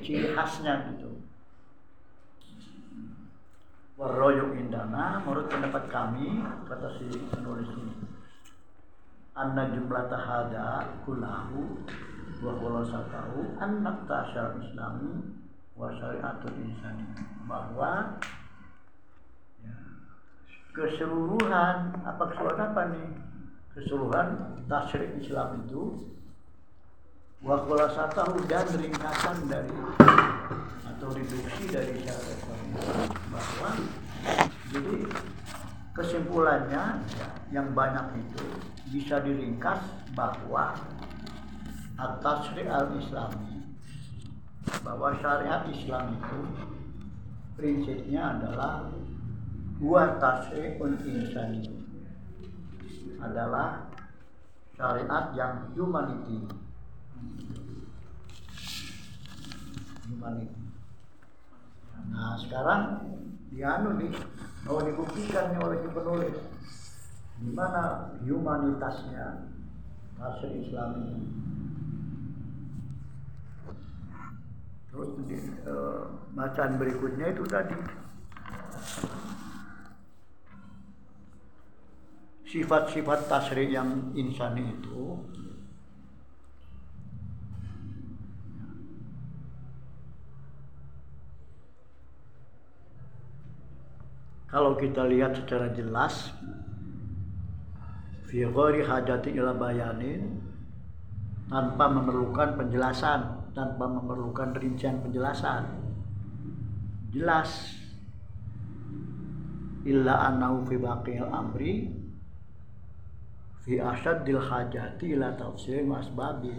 ciri khasnya gitu. Warroyuk indana menurut pendapat kami kata si penulis ini anna jumlah tahada kulahu wa khulasatahu anna tasyar islami wa syariatul insani. Bahwa ya, keseluruhan apa keseluruhan apa nih? Keseluruhan tasyrik Islam itu wa khulasatahu dan ringkasan dari atau reduksi dari syariat Islam bahwa jadi kesimpulannya ya, yang banyak itu bisa diringkas bahwa atas real islami bahwa syariat Islam itu prinsipnya adalah dua tasri'un insani. Adalah syariat yang humanity humanity nah sekarang dianu nih mau dibuktikan oleh si penulis di mana humanitasnya hasil Islam ini. Terus di, uh, bacaan berikutnya itu tadi sifat-sifat tasri yang insani itu kalau kita lihat secara jelas fi ghairi hajati ila bayanin tanpa memerlukan penjelasan tanpa memerlukan rincian penjelasan. Jelas. Illa annahu fi baqil amri fi asaddil hajati ila tafsir masbabi.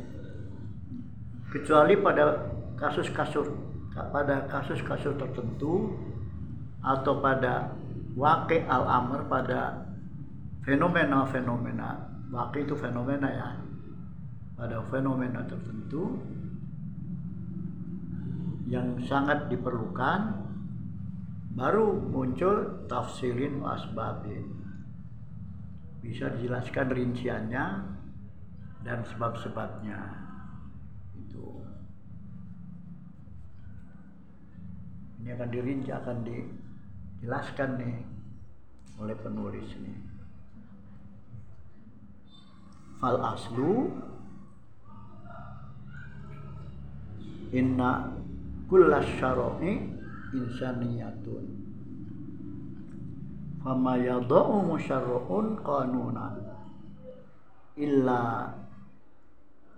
Kecuali pada kasus-kasus pada kasus-kasus tertentu atau pada wakil al-amr pada fenomena-fenomena. Wakil itu fenomena ya. Pada fenomena tertentu yang sangat diperlukan baru muncul tafsirin asbabin. Bisa dijelaskan rinciannya dan sebab-sebabnya. Itu. Ini akan dirinci akan di jelaskan nih oleh penulis nih. Fal aslu inna kullas syara'i insaniyatun. Fama yadau musyarra'un qanunan illa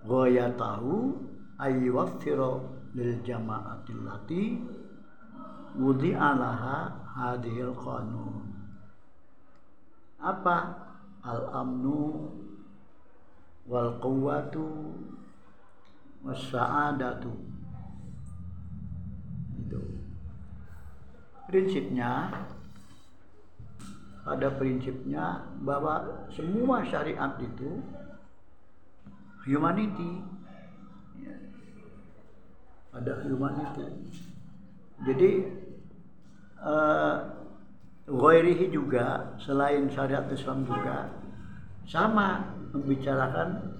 ghayatahu ayyuwaffira lil jama'atil lati wudi alaha hadhil qanun. Apa? Al amnu wal quwwatu was sa'adatu itu. Prinsipnya pada prinsipnya bahwa semua syariat itu humanity. Ada humanity. Jadi uh, juga selain syariat Islam juga sama membicarakan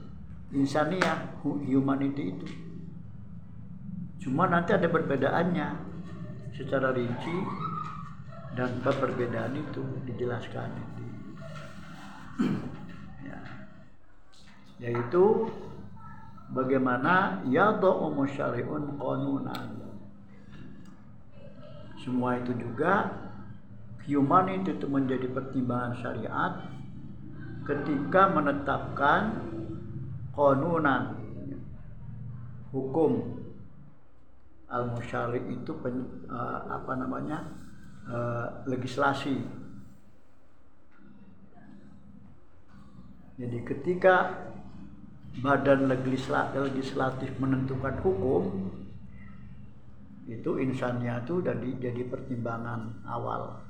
insaniah humanity itu cuma nanti ada perbedaannya secara rinci dan perbedaan itu dijelaskan ya. yaitu bagaimana ya syari'un qanunan semua itu juga humanity itu menjadi pertimbangan syariat ketika menetapkan konunan hukum. Al musyari itu pen, uh, apa namanya uh, legislasi. Jadi ketika badan legislatif menentukan hukum itu insannya itu jadi jadi pertimbangan awal.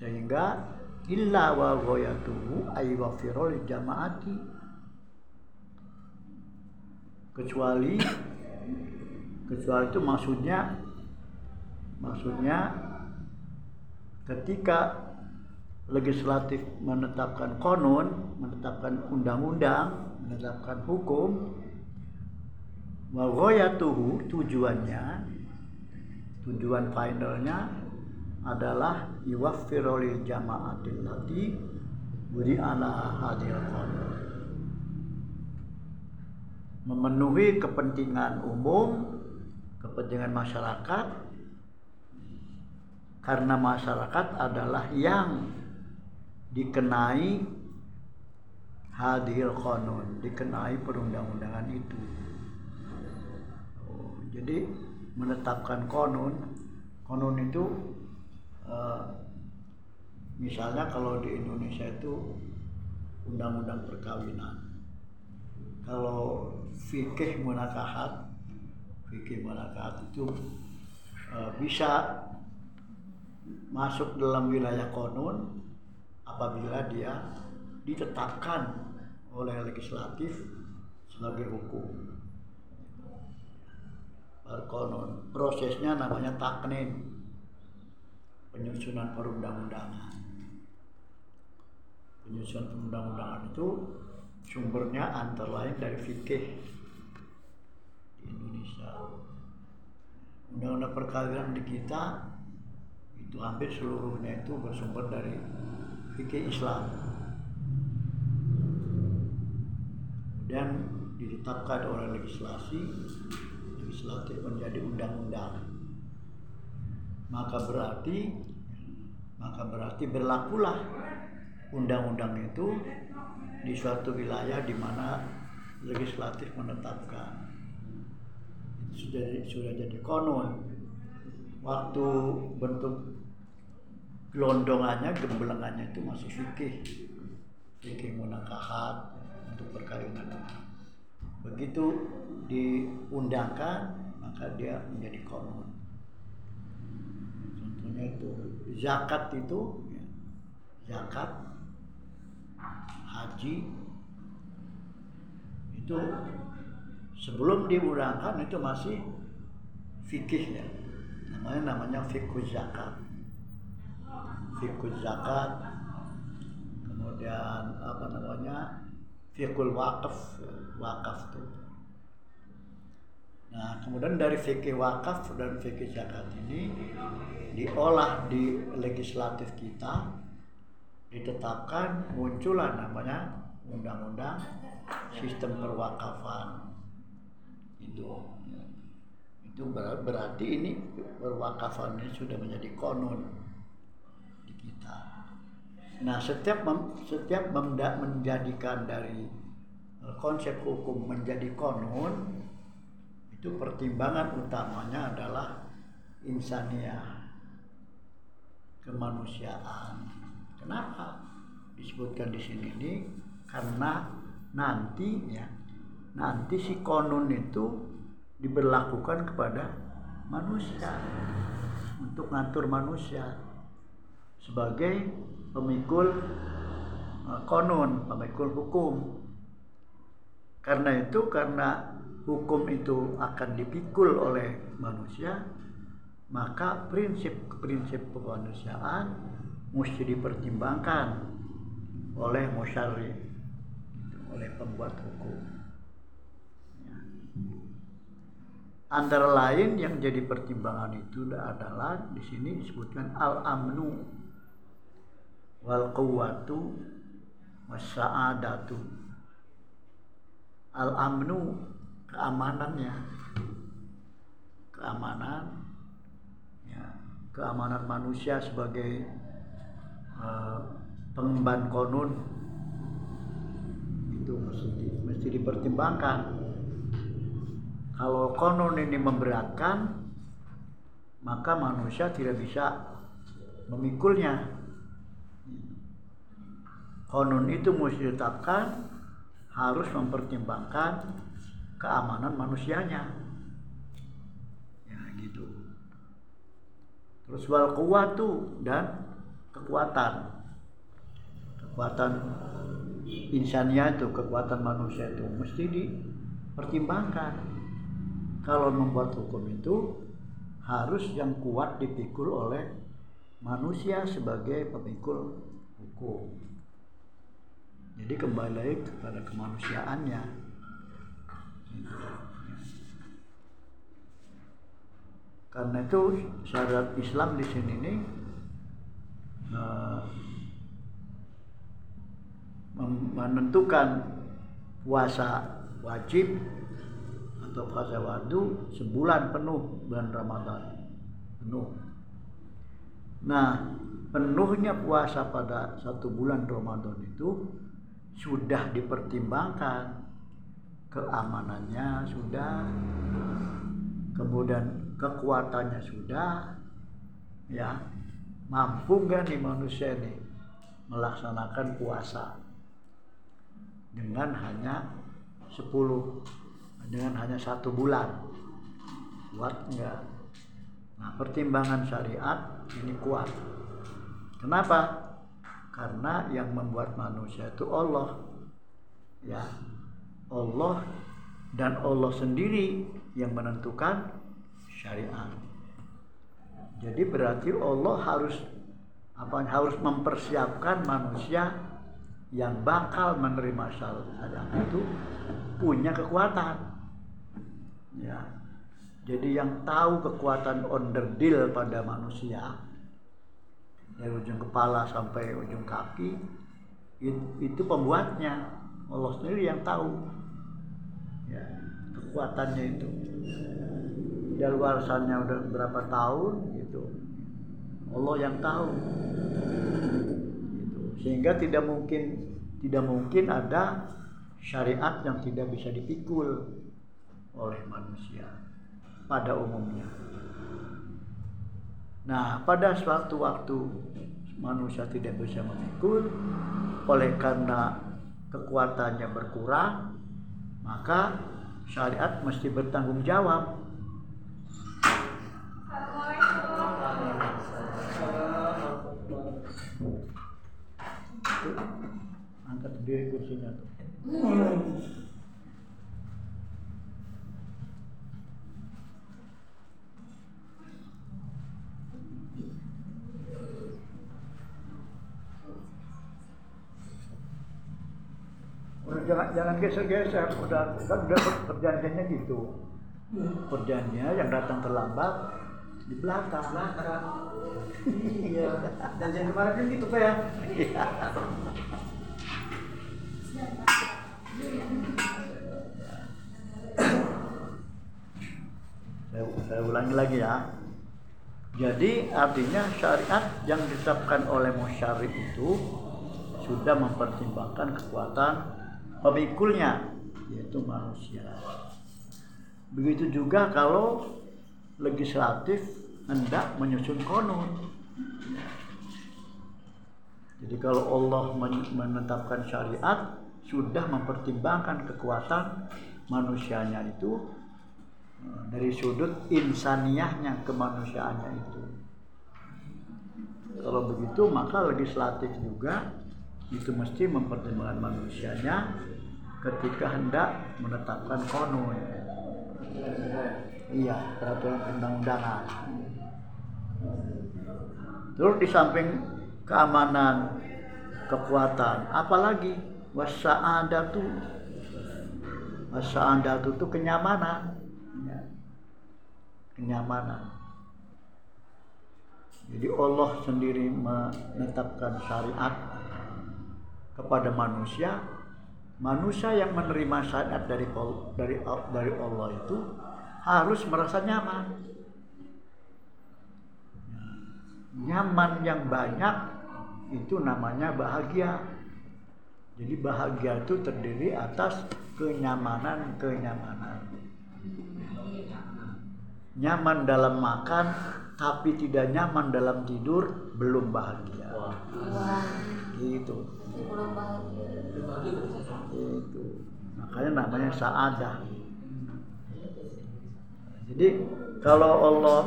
Sehingga illa wa ghayatuhu ay wafirul jamaati. Kecuali kecuali itu maksudnya maksudnya ketika legislatif menetapkan konon, menetapkan undang-undang, menetapkan hukum, wagoyatuhu tujuannya, tujuan finalnya adalah iwaffirolil jamaatil lati budi ala hadil. Memenuhi kepentingan umum, kepentingan masyarakat, karena masyarakat adalah yang dikenai hadil konon, dikenai perundang-undangan itu. Jadi menetapkan konon, konon itu uh, misalnya kalau di Indonesia itu undang-undang perkawinan. Kalau fikih munakahat, fikih munakahat itu uh, bisa masuk dalam wilayah konon apabila dia ditetapkan oleh legislatif sebagai hukum. Berkonon. Prosesnya namanya taknin, penyusunan perundang-undangan. Penyusunan perundang-undangan itu sumbernya antara lain dari fikih di Indonesia. Undang-undang perkawinan di kita itu hampir seluruhnya itu bersumber dari fikih Islam. Kemudian ditetapkan oleh legislasi, legislatif menjadi undang-undang. Maka berarti maka berarti berlakulah undang-undang itu di suatu wilayah di mana legislatif menetapkan. Sudah sudah jadi konon. Waktu bentuk gelondongannya gembelengannya itu masih fikih. Fikih munakahat untuk perkawinan begitu diundangkan maka dia menjadi konon contohnya itu zakat itu ya, zakat haji itu sebelum diundangkan itu masih fikih ya. Namanya namanya fikih zakat. Fikul zakat kemudian apa namanya fikul wakaf wakaf tuh. Nah kemudian dari fikih wakaf dan fikih zakat ini diolah di legislatif kita ditetapkan muncullah namanya undang-undang sistem perwakafan. Itu itu berarti ini perwakafan ini sudah menjadi konon. Nah, setiap mem, setiap menjadikan dari eh, konsep hukum menjadi konon itu pertimbangan utamanya adalah insaniah kemanusiaan. Kenapa disebutkan di sini ini? Karena nanti ya nanti si konon itu diberlakukan kepada manusia untuk ngatur manusia sebagai pemikul uh, konon, pemikul hukum. Karena itu karena hukum itu akan dipikul oleh manusia, maka prinsip-prinsip kemanusiaan mesti dipertimbangkan oleh musyari, oleh pembuat hukum. Ya. Antara lain yang jadi pertimbangan itu adalah di sini disebutkan al-amnu wal quwwatu wasaadatu al amnu keamanannya. Keamanan ya, keamanan manusia sebagai uh, pengemban konon itu mesti, mesti dipertimbangkan. Kalau konon ini memberatkan maka manusia tidak bisa memikulnya konon itu mesti ditetapkan harus mempertimbangkan keamanan manusianya. Ya gitu. Terus wal kuwatu dan kekuatan. Kekuatan insania itu kekuatan manusia itu mesti dipertimbangkan. Kalau membuat hukum itu harus yang kuat dipikul oleh manusia sebagai pemikul hukum jadi kembali lagi kepada kemanusiaannya karena itu syarat Islam di sini nih uh, menentukan puasa wajib atau puasa wadu sebulan penuh bulan Ramadan penuh. Nah penuhnya puasa pada satu bulan Ramadan itu sudah dipertimbangkan. Keamanannya sudah kemudian kekuatannya sudah ya. Mampu nggak nih manusia ini melaksanakan puasa? Dengan hanya 10 dengan hanya satu bulan. Kuat enggak nah pertimbangan syariat ini kuat. Kenapa karena yang membuat manusia itu Allah ya Allah dan Allah sendiri yang menentukan syariat jadi berarti Allah harus apa harus mempersiapkan manusia yang bakal menerima syariat itu punya kekuatan. Ya. Jadi yang tahu kekuatan onderdil pada manusia dari ujung kepala sampai ujung kaki itu pembuatnya. Allah sendiri yang tahu. Ya kekuatannya itu. Dalwarsannya udah berapa tahun gitu. Allah yang tahu. Sehingga tidak mungkin tidak mungkin ada syariat yang tidak bisa dipikul oleh manusia pada umumnya. Nah, pada suatu waktu manusia tidak bisa memikul oleh karena kekuatannya berkurang, maka syariat mesti bertanggung jawab. Angkat sendiri kursinya tuh udah jangan jangan geser-geser. Udah kan udah perjanjiannya gitu. Perjanjiannya yang datang terlambat di belakang. Belakang iya. Dan jangan kemarin kan gitu pak ya? Iya. saya, saya ulangi lagi ya. Jadi artinya syariat yang ditetapkan oleh musyarif itu sudah mempertimbangkan kekuatan pemikulnya yaitu manusia begitu juga kalau legislatif hendak menyusun konun. Jadi kalau Allah menetapkan syariat sudah mempertimbangkan kekuatan manusianya itu eh, dari sudut insaniahnya kemanusiaannya itu. Kalau begitu maka legislatif juga itu mesti mempertimbangkan manusianya ketika hendak menetapkan konun iya peraturan undang-undangan. Terus di samping keamanan kekuatan apalagi wasa'adatu. Wasa'adatu itu kenyamanan. Ya. kenyamanan. Jadi Allah sendiri menetapkan syariat kepada manusia manusia yang menerima syariat dari dari dari Allah itu harus merasa nyaman. Nyaman yang banyak itu namanya bahagia. Jadi bahagia itu terdiri atas kenyamanan-kenyamanan. Nyaman dalam makan tapi tidak nyaman dalam tidur belum bahagia. Wah. Gitu. Itu. Makanya namanya saadah. Jadi kalau Allah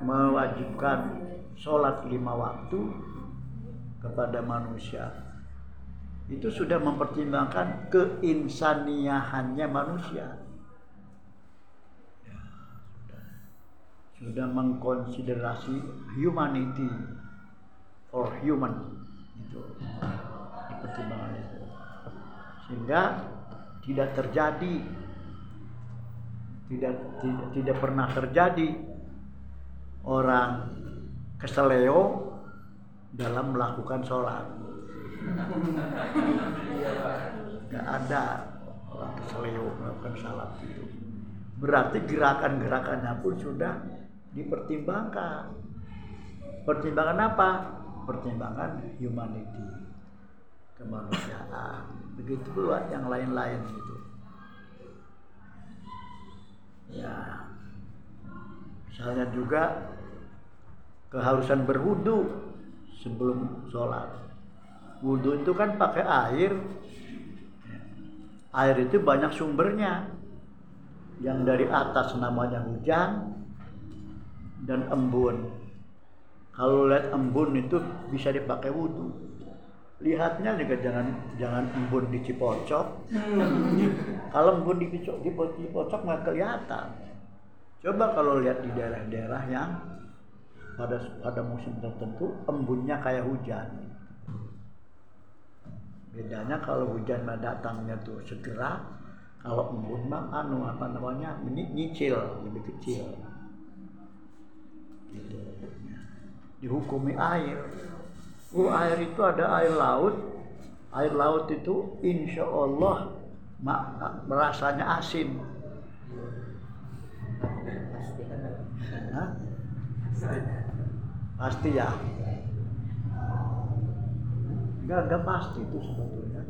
mewajibkan sholat lima waktu kepada manusia itu sudah mempertimbangkan keinsaniahannya manusia. Ya, sudah. Mengkonsiderasi humanity for human. Itu pertimbangan sehingga tidak terjadi tidak tidak, tidak pernah terjadi orang keseleo dalam melakukan sholat. Nggak ada orang keseleo melakukan sholat itu. Berarti gerakan-gerakannya pun sudah dipertimbangkan. Pertimbangan apa? Pertimbangan humanity kemanusiaan begitu pula yang lain-lain itu ya. Misalnya juga keharusan berwudu sebelum sholat. Wudhu itu kan pakai air. Air itu banyak sumbernya. Yang dari atas namanya hujan dan embun. Kalau lihat embun itu bisa dipakai wudhu lihatnya juga jangan jangan embun di Cipocok. Kalau embun di Cipocok di Cipocok nggak kelihatan. Coba kalau lihat di daerah-daerah yang pada pada musim tertentu embunnya kayak hujan. Bedanya kalau hujan datangnya tuh segera kalau embun mah anu apa namanya nyicil lebih kecil. Gitu. Dihukumi air Oh, air itu ada air laut. Air laut itu insya Allah merasanya asin. Hah? Pasti ya. Enggak, enggak pasti itu sebetulnya.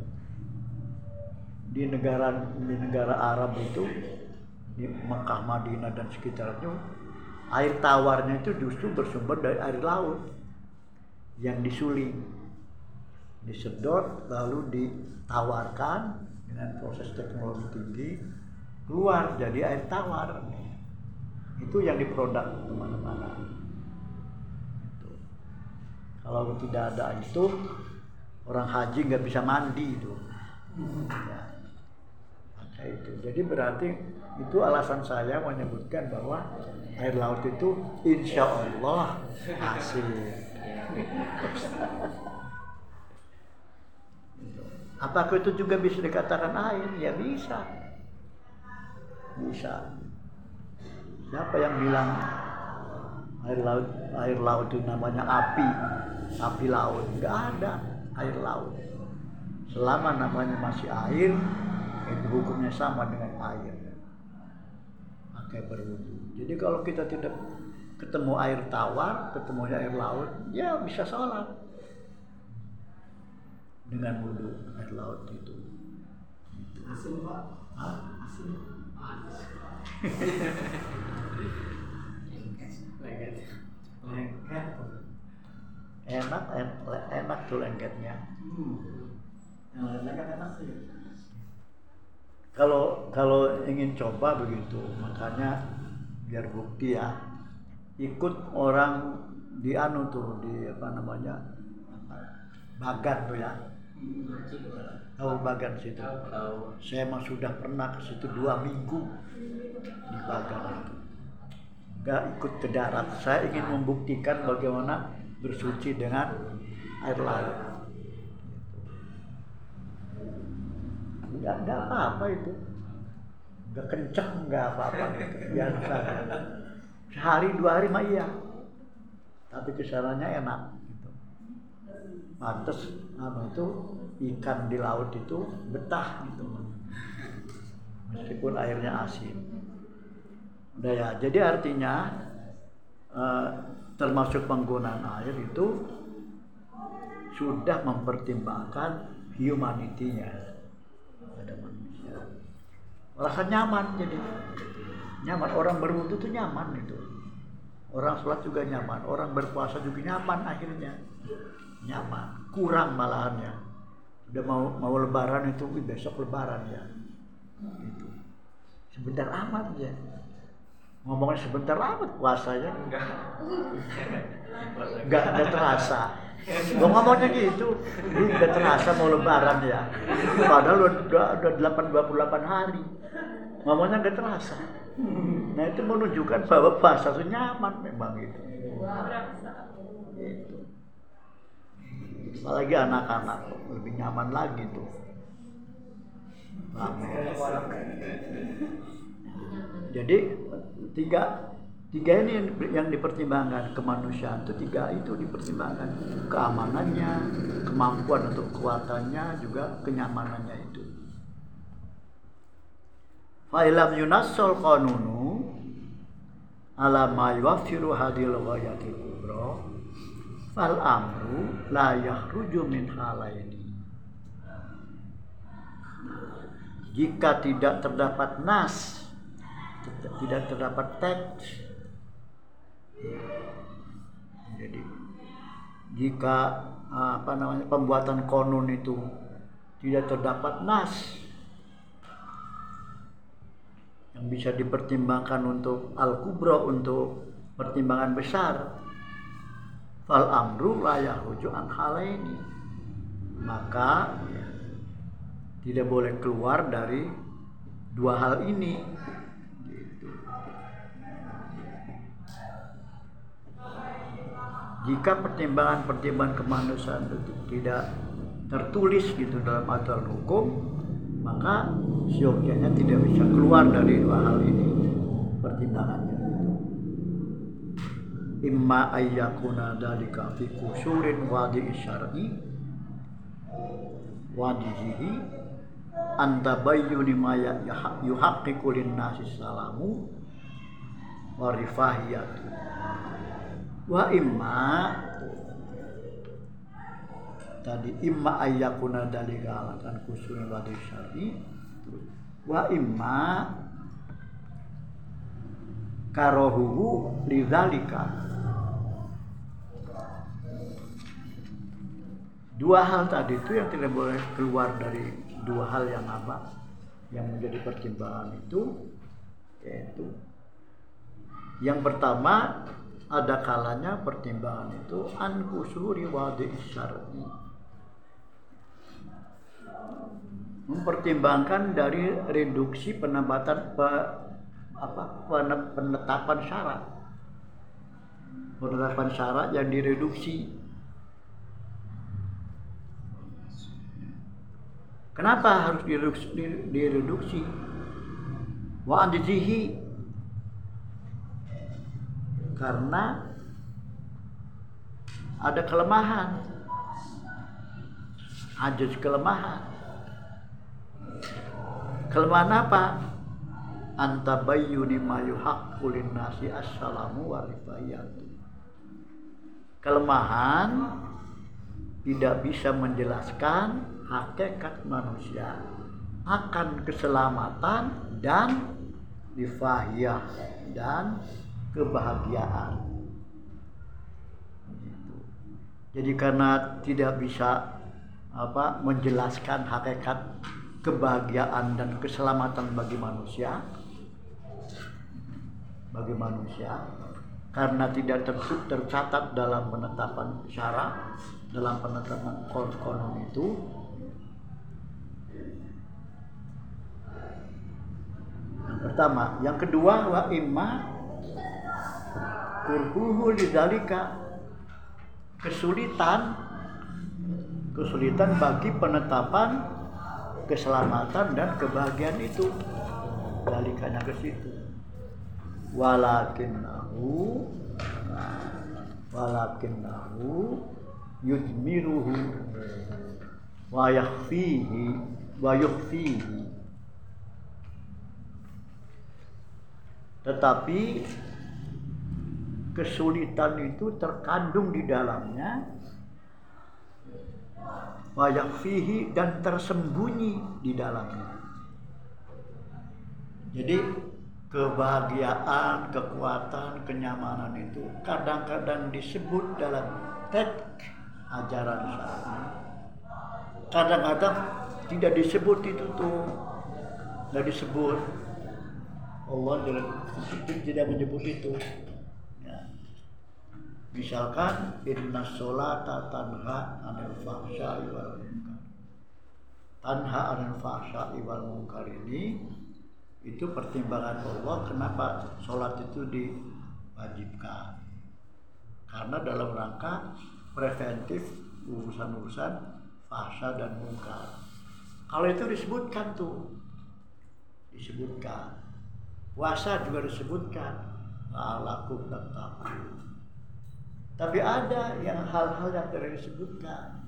Di negara di negara Arab itu di Mekah, Madinah dan sekitarnya air tawarnya itu justru bersumber dari air laut yang disuling disedot lalu ditawarkan dengan proses teknologi tinggi keluar jadi air tawar. Itu yang diproduk ke mana-mana kalau tidak ada itu orang haji nggak bisa mandi itu. Ya. Itu. Jadi berarti itu alasan saya menyebutkan bahwa air laut itu insya Allah asin Apakah itu juga bisa dikatakan air? Ya bisa. Bisa. Siapa yang bilang air laut air laut itu namanya api? Api laut. Enggak ada air laut. Selama namanya masih air, itu hukumnya sama dengan air. Pakai berwudu. Jadi kalau kita tidak ketemu air tawar, ketemu air laut, ya bisa sholat dengan wudhu air laut itu. Asin pak? Hah? Asin. enak, enak, enak tuh lengketnya. Hmm. Enak sih. Kalau kalau ingin coba begitu, makanya biar bukti ya ikut orang di anu tuh di apa namanya Bagan tuh ya. Tahu Bagan situ? Saya mah sudah pernah ke situ dua minggu di Bagan itu. Nggak ikut ke darat. Saya ingin membuktikan bagaimana bersuci dengan air laut. Nggak nggak apa-apa itu. Nggak kenceng nggak apa-apa biasa sehari dua hari mah iya. Tapi ke sananya enak gitu. pantes apa itu ikan di laut itu betah gitu. Meskipun airnya asin. Udah ya jadi artinya eh, termasuk penggunaan air itu sudah mempertimbangkan humanity-nya. Pada manusia. Rasa nyaman jadi nyaman. Orang berwudu itu nyaman itu orang sholat juga nyaman. Orang berpuasa juga nyaman akhirnya. Nyaman. Kurang malahannya udah mau mau lebaran itu besok lebaran ya. Itu sebentar amat ya. Ngomongnya sebentar amat puasanya. Enggak. nggak nggak terasa. Gua ngomongnya gitu, lu nggak terasa mau lebaran ya. Padahal udah udah delapan dua puluh delapan hari, ngomongnya nggak terasa. Nah itu menunjukkan bahwa puasa itu nyaman memang. Gitu. Apalagi anak-anak lebih nyaman lagi tuh. Rame. Jadi tiga tiga ini yang dipertimbangkan kemanusiaan itu tiga itu dipertimbangkan keamanannya, kemampuan untuk kekuatannya juga kenyamanannya itu. Fa'ilam yunassal qanunu ala ma yuwaffiru hadil ghayati kubra fal amru la yakhruju min halaini. Jika tidak terdapat nas tidak terdapat teks jadi jika apa namanya pembuatan konun itu tidak terdapat nas bisa dipertimbangkan untuk al kubro untuk pertimbangan besar. Fal amru layak an halaini. Maka tidak boleh keluar dari dua hal ini. Gitu. jika pertimbangan-pertimbangan kemanusiaan itu tidak tertulis gitu dalam aturan hukum maka siokianya tidak bisa keluar dari dua hal ini. Pertimbangannya imma ayyakuna dalika fi kusurin wadi syar'i wadihi anta bayyuni ma yuhaqqiqu lin-nasi salamu wa rifahiyatu. Wa imma tadi imma ayyakuna dalika alakan kusurin wadi syar'i. Wa imma karohuhu lidzalika dua hal tadi itu yang tidak boleh keluar dari dua hal yang apa? Yang menjadi pertimbangan itu yaitu yang pertama ada kalanya pertimbangan itu an kusuri wadi syar'i mempertimbangkan dari reduksi penempatan pe, apa penetapan syarat penetapan syarat yang direduksi Kenapa harus direduksi? direduksi? Wa anjizihi karena ada kelemahan. Ajiz kelemahan. Kelemahan apa? Antabayyuni ma yuhaqqu nasi assalamu wa Kelemahan tidak bisa menjelaskan hakikat manusia akan keselamatan dan difahiyah dan kebahagiaan. Jadi karena tidak bisa apa menjelaskan hakikat kebahagiaan dan keselamatan bagi manusia. Bagi manusia. Karena tidak tercatat dalam penetapan syarat dalam penetapan konon itu. Yang pertama, yang kedua wa imma kurhuhu lidzalika kesulitan kesulitan bagi penetapan keselamatan dan kebahagiaan itu. Dalikanya ke situ. Walakinnahu walakinnahu yudmiruhu wa yakhfihi wa yukhfihi. Tetapi kesulitan itu terkandung di dalamnya banyak fihi dan tersembunyi di dalamnya. Jadi kebahagiaan, kekuatan, kenyamanan itu kadang-kadang disebut dalam teks ajaran syar'i. Kadang-kadang tidak disebut itu tuh, tidak disebut Allah tidak menyebut itu. Misalkan inna sholata tanha anil fahsya'i wal munkar. Tanha anil fahsya'i wal munkar ini itu pertimbangan Allah kenapa sholat itu diwajibkan. Karena dalam rangka preventif urusan-urusan fahsya dan munkar. Kalau itu disebutkan tuh, disebutkan. Puasa juga disebutkan. Lalakum dan Tapi ada yang hal-hal yang tidak disebutkan.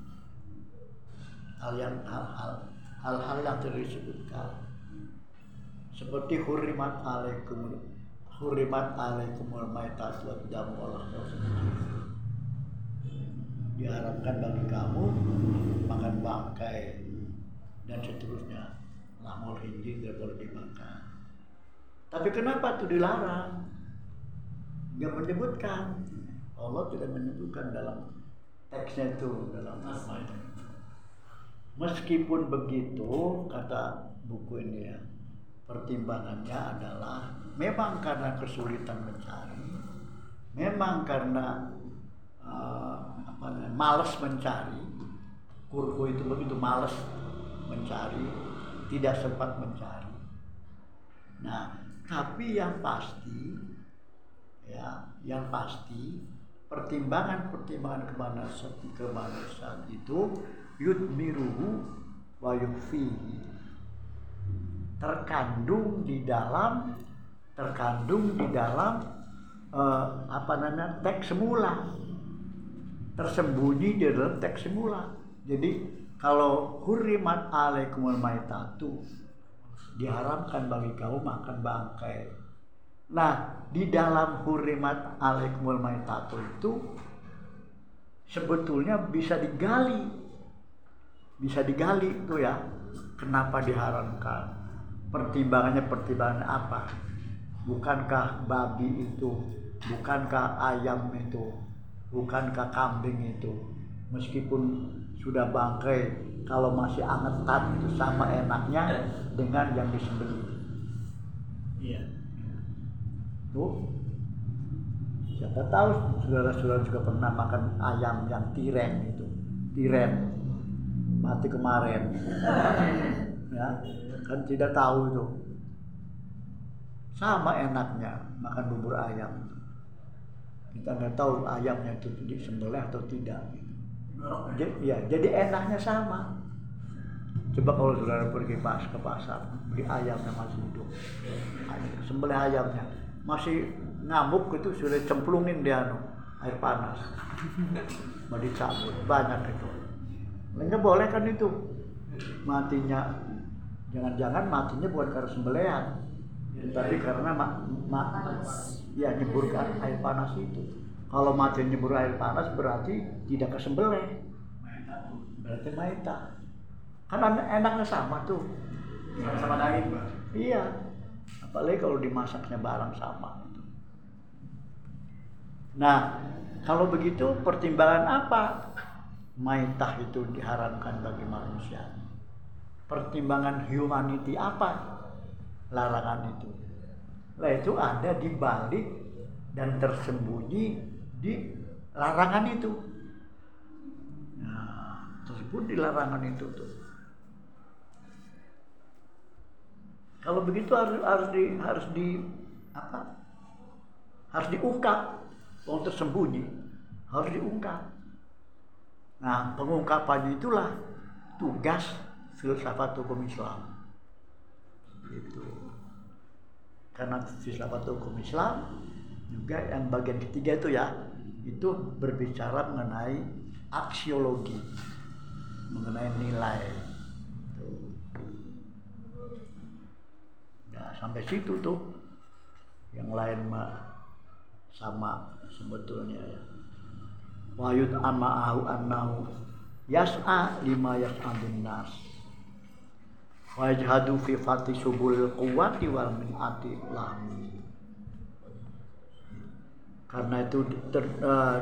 Hal yang hal-hal hal-hal yang tidak disebutkan. Seperti hurimat alaikum hurimat alaikumul maitat wa damu wal diharapkan bagi kamu makan bangkai dan seterusnya lamul hindi tidak boleh dimakan tapi kenapa itu dilarang nggak menyebutkan Allah tidak menyebutkan dalam teksnya itu dalam namanya meskipun begitu kata buku ini ya pertimbangannya adalah memang karena kesulitan mencari memang karena uh, apa namanya, males mencari kurku itu begitu males mencari tidak sempat mencari. Nah tapi yang pasti ya yang pasti pertimbangan-pertimbangan kemanusiaan, kemanusiaan itu yudmiruhu wa yukfihi terkandung di dalam terkandung di dalam uh, apa namanya teks semula tersembunyi di dalam teks semula. Jadi kalau hurimat alaikumul maitatu diharamkan bagi kamu makan bangkai. Nah, di dalam hurimat alaikumul maitatu itu sebetulnya bisa digali. Bisa digali itu ya. Kenapa diharamkan? Pertimbangannya pertimbangan apa? Bukankah babi itu, bukankah ayam itu bukankah kambing itu meskipun sudah bangkai kalau masih angetan itu sama enaknya dengan yang disembelih iya tuh siapa tahu saudara-saudara juga pernah makan ayam yang tiren itu tiren mati kemarin. Ya kan tidak tahu itu. Sama enaknya makan bubur ayam kita nggak tahu ayamnya itu disembelih atau tidak jadi, ya, jadi enaknya sama. Coba kalau saudara pergi pas ke pasar beli ayamnya masih hidup. Sembelih ayamnya masih ngamuk itu sudah cemplungin dia anu, air panas mau dicabut banyak itu nggak boleh kan itu matinya jangan-jangan matinya bukan karena sembelihan tapi karena ma, ma, ya nyeburkan air panas itu. Kalau mati nyebur air panas berarti tidak kesembelih. Berarti maita. Kan enaknya sama tuh. Sama-sama daging. Iya. Apalagi kalau dimasaknya barang sama. Nah, kalau begitu pertimbangan apa? Maitah itu diharamkan bagi manusia. Pertimbangan humanity apa? Larangan itu lah itu ada di balik dan tersembunyi di larangan itu. Nah, tersebut di larangan itu tuh. Kalau begitu harus harus di harus di apa? Harus diungkap. Untuk tersembunyi harus diungkap. Nah, pengungkapannya itulah tugas filsafat hukum Islam. Itu karena filsafat hukum Islam juga yang bagian ketiga itu ya itu berbicara mengenai aksiologi mengenai nilai ya sampai situ tuh. Yang lain mah sama sebetulnya ya. Wayut ama'ahu annahu yas'a lima yas'a bin nas wajhadu fi fati subul quwati wal minati lahmi karena itu ter, uh,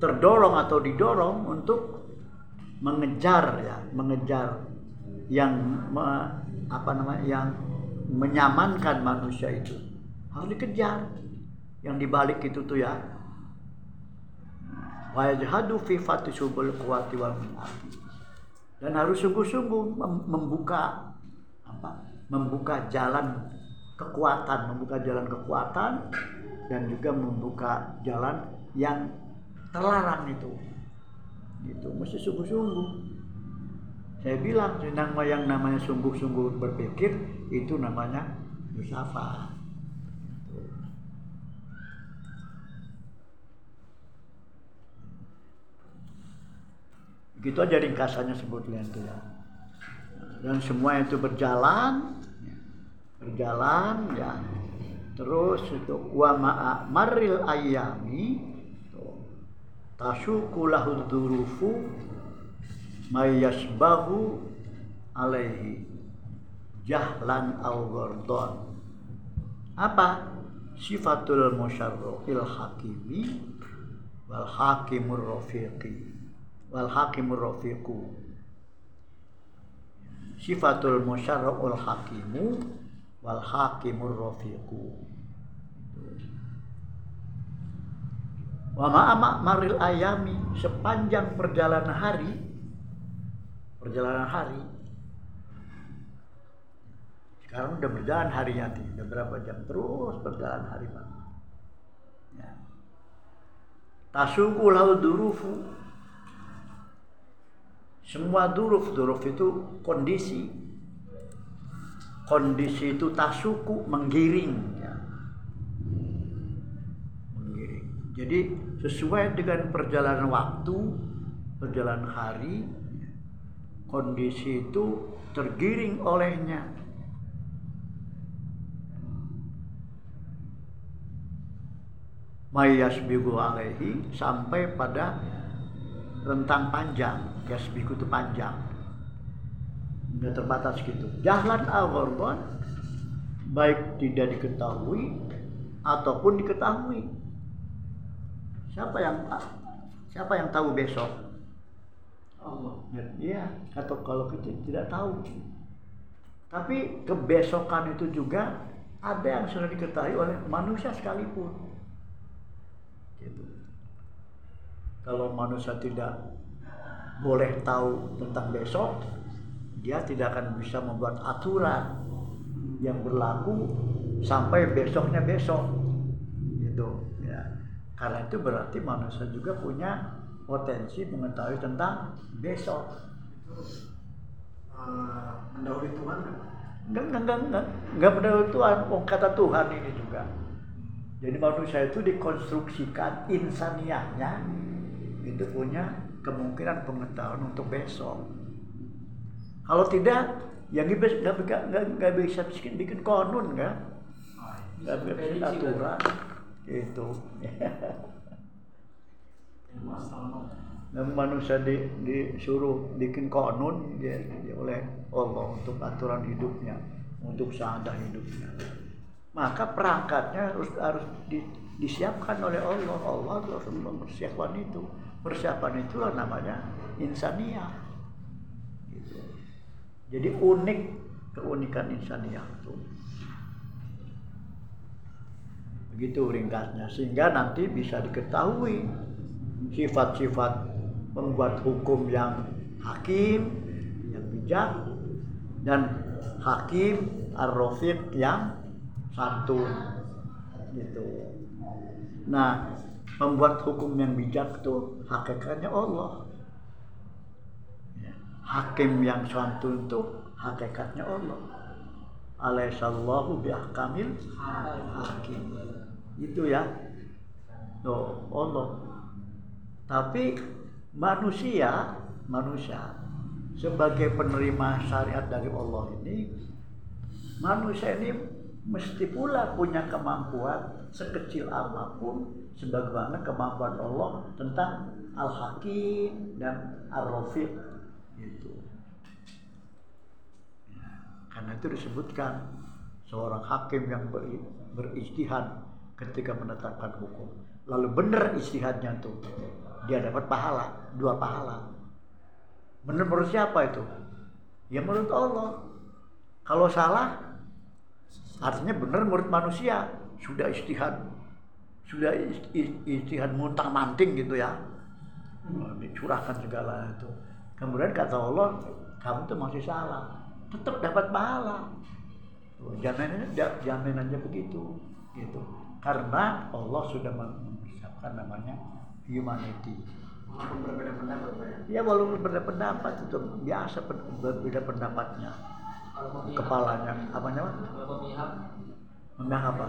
terdorong atau didorong untuk mengejar ya mengejar yang apa namanya yang menyamankan manusia itu harus dikejar. Yang dibalik itu tuh ya wa yajhadu fi fatisubul quwati wal dan harus sungguh-sungguh mem- membuka apa membuka jalan kekuatan membuka jalan kekuatan dan juga membuka jalan yang terlarang itu. Itu mesti sungguh-sungguh saya bilang yang yang namanya sungguh-sungguh berpikir itu namanya musafah Gitu aja ringkasannya sebutnya itu ya. Dan semua itu berjalan, berjalan ya. Terus itu wa maril ayami tasuku lahu durufu mayasbahu alaihi jahlan au gordon apa? Sifatul musyarrofil hakimi wal hakimur rafiqi wal hakimur rafiqu. Sifatul musyarra'ul hakimu wal hakimur rafiqu. Wa ma'ama maril ayami sepanjang perjalanan hari perjalanan hari. Sekarang udah berjalan harinya nanti udah berapa jam? Terus berjalan hari pak. Ya. tasuku lau durufu. Semua duruf duruf itu kondisi. Kondisi itu tasuku menggiring ya. menggiring. Jadi sesuai dengan perjalanan waktu perjalanan hari kondisi itu tergiring olehnya. Mayasbigu alaihi sampai pada rentang panjang. Yasbigu itu panjang. Nggak terbatas gitu. Jahlan al baik tidak diketahui ataupun diketahui. Siapa yang siapa yang tahu besok Allah ya atau kalau kita tidak tahu tapi kebesokan itu juga ada yang sudah diketahui oleh manusia sekalipun gitu. Kalau manusia tidak boleh tahu tentang besok, dia tidak akan bisa membuat aturan yang berlaku sampai besoknya besok. Gitu, ya. Karena itu berarti manusia juga punya potensi mengetahui tentang besok. Uh, mendahului Tuhan kan? Enggak, enggak, enggak, enggak, enggak mendahului Tuhan. Oh, kata Tuhan ini juga. Jadi manusia itu dikonstruksikan insaniahnya itu punya kemungkinan pengetahuan untuk besok. Kalau tidak, yang nggak nggak bisa bikin bikin konun kan? Nggak bisa aturan itu. Dan manusia di, disuruh bikin konun dia, dia oleh Allah untuk aturan hidupnya, untuk seadah hidupnya maka perangkatnya harus harus di, disiapkan oleh Allah. Allah harus mempersiapkan itu. Persiapan itulah namanya insaniah. Gitu. Jadi unik keunikan insaniah itu. Begitu ringkasnya sehingga nanti bisa diketahui sifat-sifat membuat hukum yang hakim, yang bijak dan hakim ar-rafiq yang santun gitu. Nah, membuat hukum yang bijak tuh hakikatnya Allah. Hakim yang santun tuh hakikatnya Allah. Alaihissallahu biahkamil hakim. Itu ya. Tuh, Allah. Tapi manusia, manusia sebagai penerima syariat dari Allah ini manusia ini mesti pula punya kemampuan sekecil apa pun sebagaimana kemampuan Allah tentang Al-Hakim dan Ar-Rafiq gitu. Ya, karena itu disebutkan seorang hakim yang ber, beristihad ketika menetapkan hukum. Lalu benar istihadnya tuh dia dapat pahala, dua pahala. Benar menurut siapa itu? Ya menurut Allah. Kalau salah artinya benar menurut manusia sudah istihad sudah is- is- istihad muntang manting gitu ya dicurahkan segala itu kemudian kata Allah kamu tuh masih salah tetap dapat pahala jaminannya ja- jaminannya begitu gitu karena Allah sudah mempersiapkan namanya humanity Walaupun berbeda pendapat ya. ya walaupun berbeda pendapat itu biasa berbeda pendapatnya kepalanya apa namanya memihak memihak apa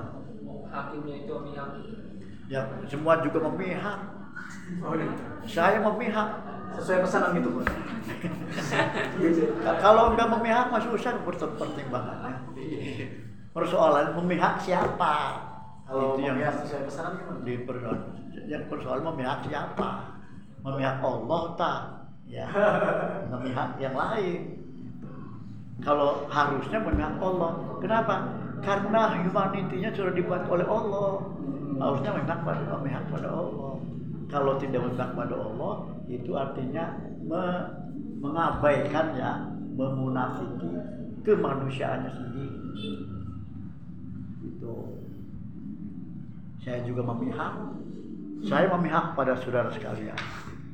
hakimnya itu memihak ya semua juga memihak Oh, gitu. saya memihak Sesuai pesanan gitu, Bos. Ka- Kalau nggak memihak masih susah per- pertimbangannya. Persoalan memihak siapa? Kalau Itu yang sesuai pesanan gimana? Yang persoalan memihak siapa? Memihak Allah tak? Ya. Memihak yang lain. Kalau harusnya memihak Allah. Kenapa? Karena humanitinya sudah dibuat oleh Allah. Harusnya memihak pada memihak pada Allah. Kalau tidak memihak pada Allah, itu artinya me- mengabaikan ya, memunafiki kemanusiaannya sendiri. Itu. Saya juga memihak. Saya memihak pada saudara sekalian.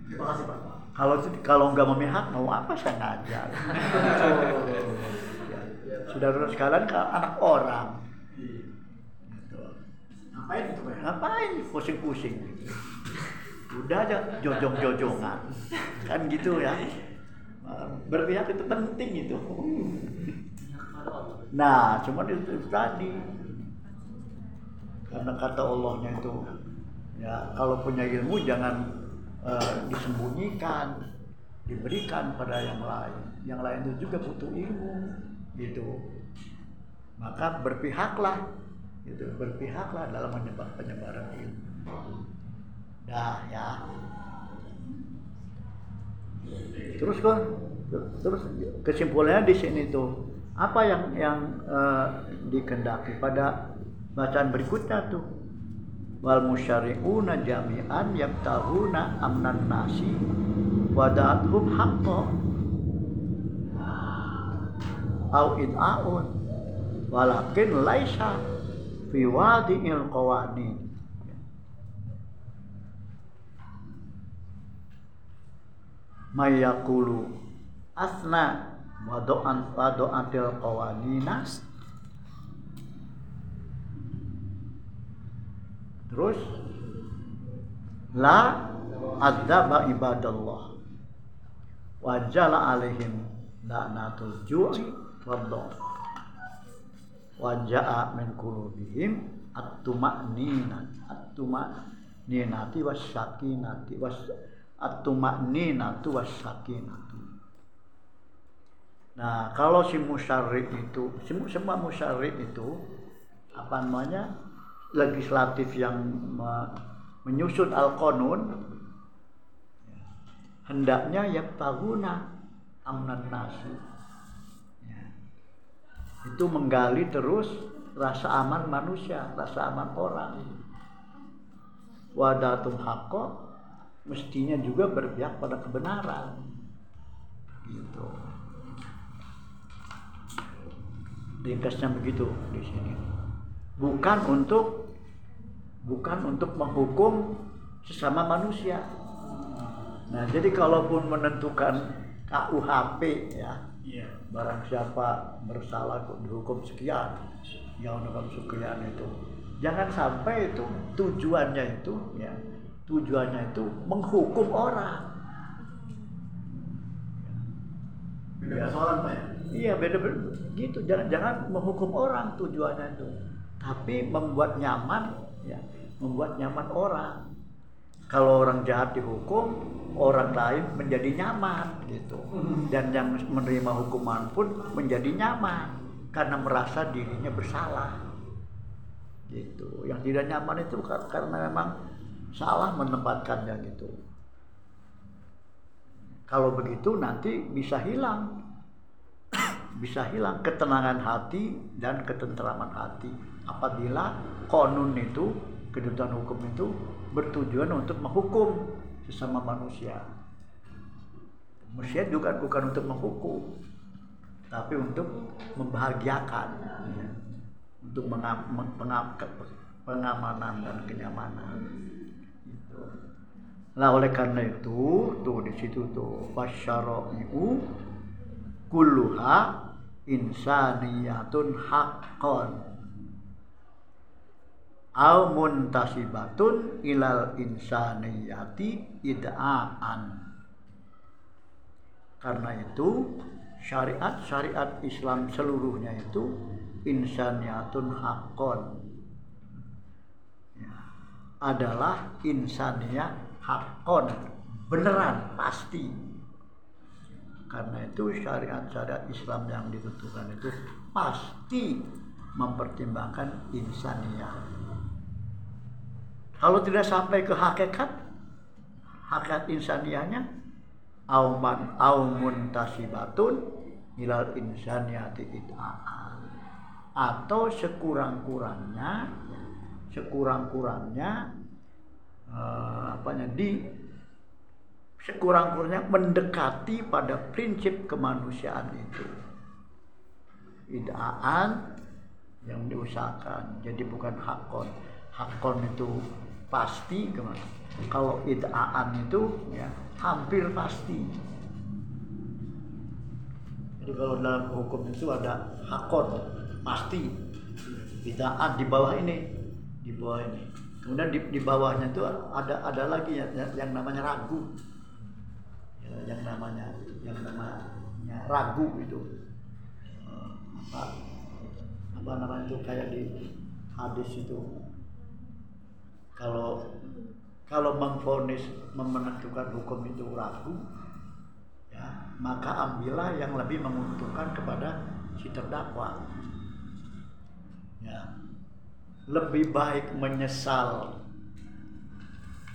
Terima kasih, Pak. Kalau kalau nggak memihak mau apa saya ngajar? Ya. Saudara sekalian kan anak orang. Ngapain itu, Pak? Ngapain pusing-pusing? Udah aja jojong-jojongan. Kan gitu ya. Berpihak itu penting itu. Nah, cuman itu, itu tadi. Karena kata Allahnya itu, ya kalau punya ilmu jangan eh, disembunyikan, diberikan pada yang lain. Yang lain itu juga butuh ilmu, gitu. Maka berpihaklah, gitu. Berpihaklah dalam menyebar penyebaran ilmu. Dah ya. Terus kan, terus kesimpulannya di sini tuh apa yang yang eh, dikendaki pada bacaan berikutnya tuh wal musyari'una jami'an yabtahuna amnan nasi wada'athum haqqa. Au id'aun walakin laisa fi wadi'il qawanin mayakulu asna wado'an wado'atil qawaninas terus la adzaba ibadallah. Wajala alaihim la'natul ju'i wadhaf waja'a min qulubihim at-tuma'ninat at-tuma'ninati wasyakinati was at-tuma'ninatu wasyakinatu Nah, kalau si musyari itu, sem- semua musyari itu apa namanya? Legislatif yang me- menyusun al-qanun hendaknya ya taguna amnan nasi. Ya. Itu menggali terus rasa aman manusia, rasa aman orang. Wadatum haqqo mestinya juga berpihak pada kebenaran. Gitu. ringkasnya begitu di sini bukan untuk bukan untuk menghukum sesama manusia nah jadi kalaupun menentukan KUHP ya Iya. barang siapa bersalah kok dihukum sekian yang dihukum sekian itu jangan sampai itu tujuannya itu ya tujuannya itu menghukum orang Beda Ya. persoalan, Pak ya. Iya beda beda gitu jangan jangan menghukum orang tujuannya itu tapi membuat nyaman ya membuat nyaman orang. Kalau orang jahat dihukum orang lain menjadi nyaman gitu. Dan yang menerima hukuman pun menjadi nyaman karena merasa dirinya bersalah gitu. Yang tidak nyaman itu kar- karena memang salah menempatkannya gitu. Kalau begitu nanti bisa hilang. Bisa hilang ketenangan hati dan ketentraman hati apabila konun itu kedudukan hukum itu bertujuan untuk menghukum sesama manusia manusia juga bukan untuk menghukum tapi untuk membahagiakan ya. untuk mengam- meng- pengam- ke- pengamanan dan kenyamanan. Gitu. Lah oleh karena itu tuh di situ tuh wasyara'i'u kulluha insaniyatun haqqan au muntasibatun ilal insaniyati ida'an. Karena itu syariat-syariat Islam seluruhnya itu insaniyatun haqqan Ya. adalah insaniyah haqqan beneran pasti. Karena itu syariat-syariat Islam yang ditentukan itu pasti mempertimbangkan insaniyah kalau tidak sampai ke hakikat hakikat insaniyahnya auman aumun tasibatun ilal insaniyati id'aan atau sekurang-kurangnya sekurang-kurangnya eh, apanya di sekurang-kurangnya mendekati pada prinsip kemanusiaan itu. Id'aan yang diusahakan. Jadi bukan hakon. Hakon itu pasti ke mana. Kalau id'aan itu ya hampir pasti. Jadi kalau dalam hukum itu ada hakon pasti. Id'aan di bawah ini di bawah ini. Kemudian di, di bawahnya itu ada ada lagi yang, yang namanya ragu. Ya, yang namanya yang namanya ragu itu. Eh, apa apa namanya itu kayak di hadis itu kalau kalau memfonis menentukan hukum itu ragu ya maka ambillah yang lebih menguntungkan kepada si terdakwa. Ya. Lebih baik menyesal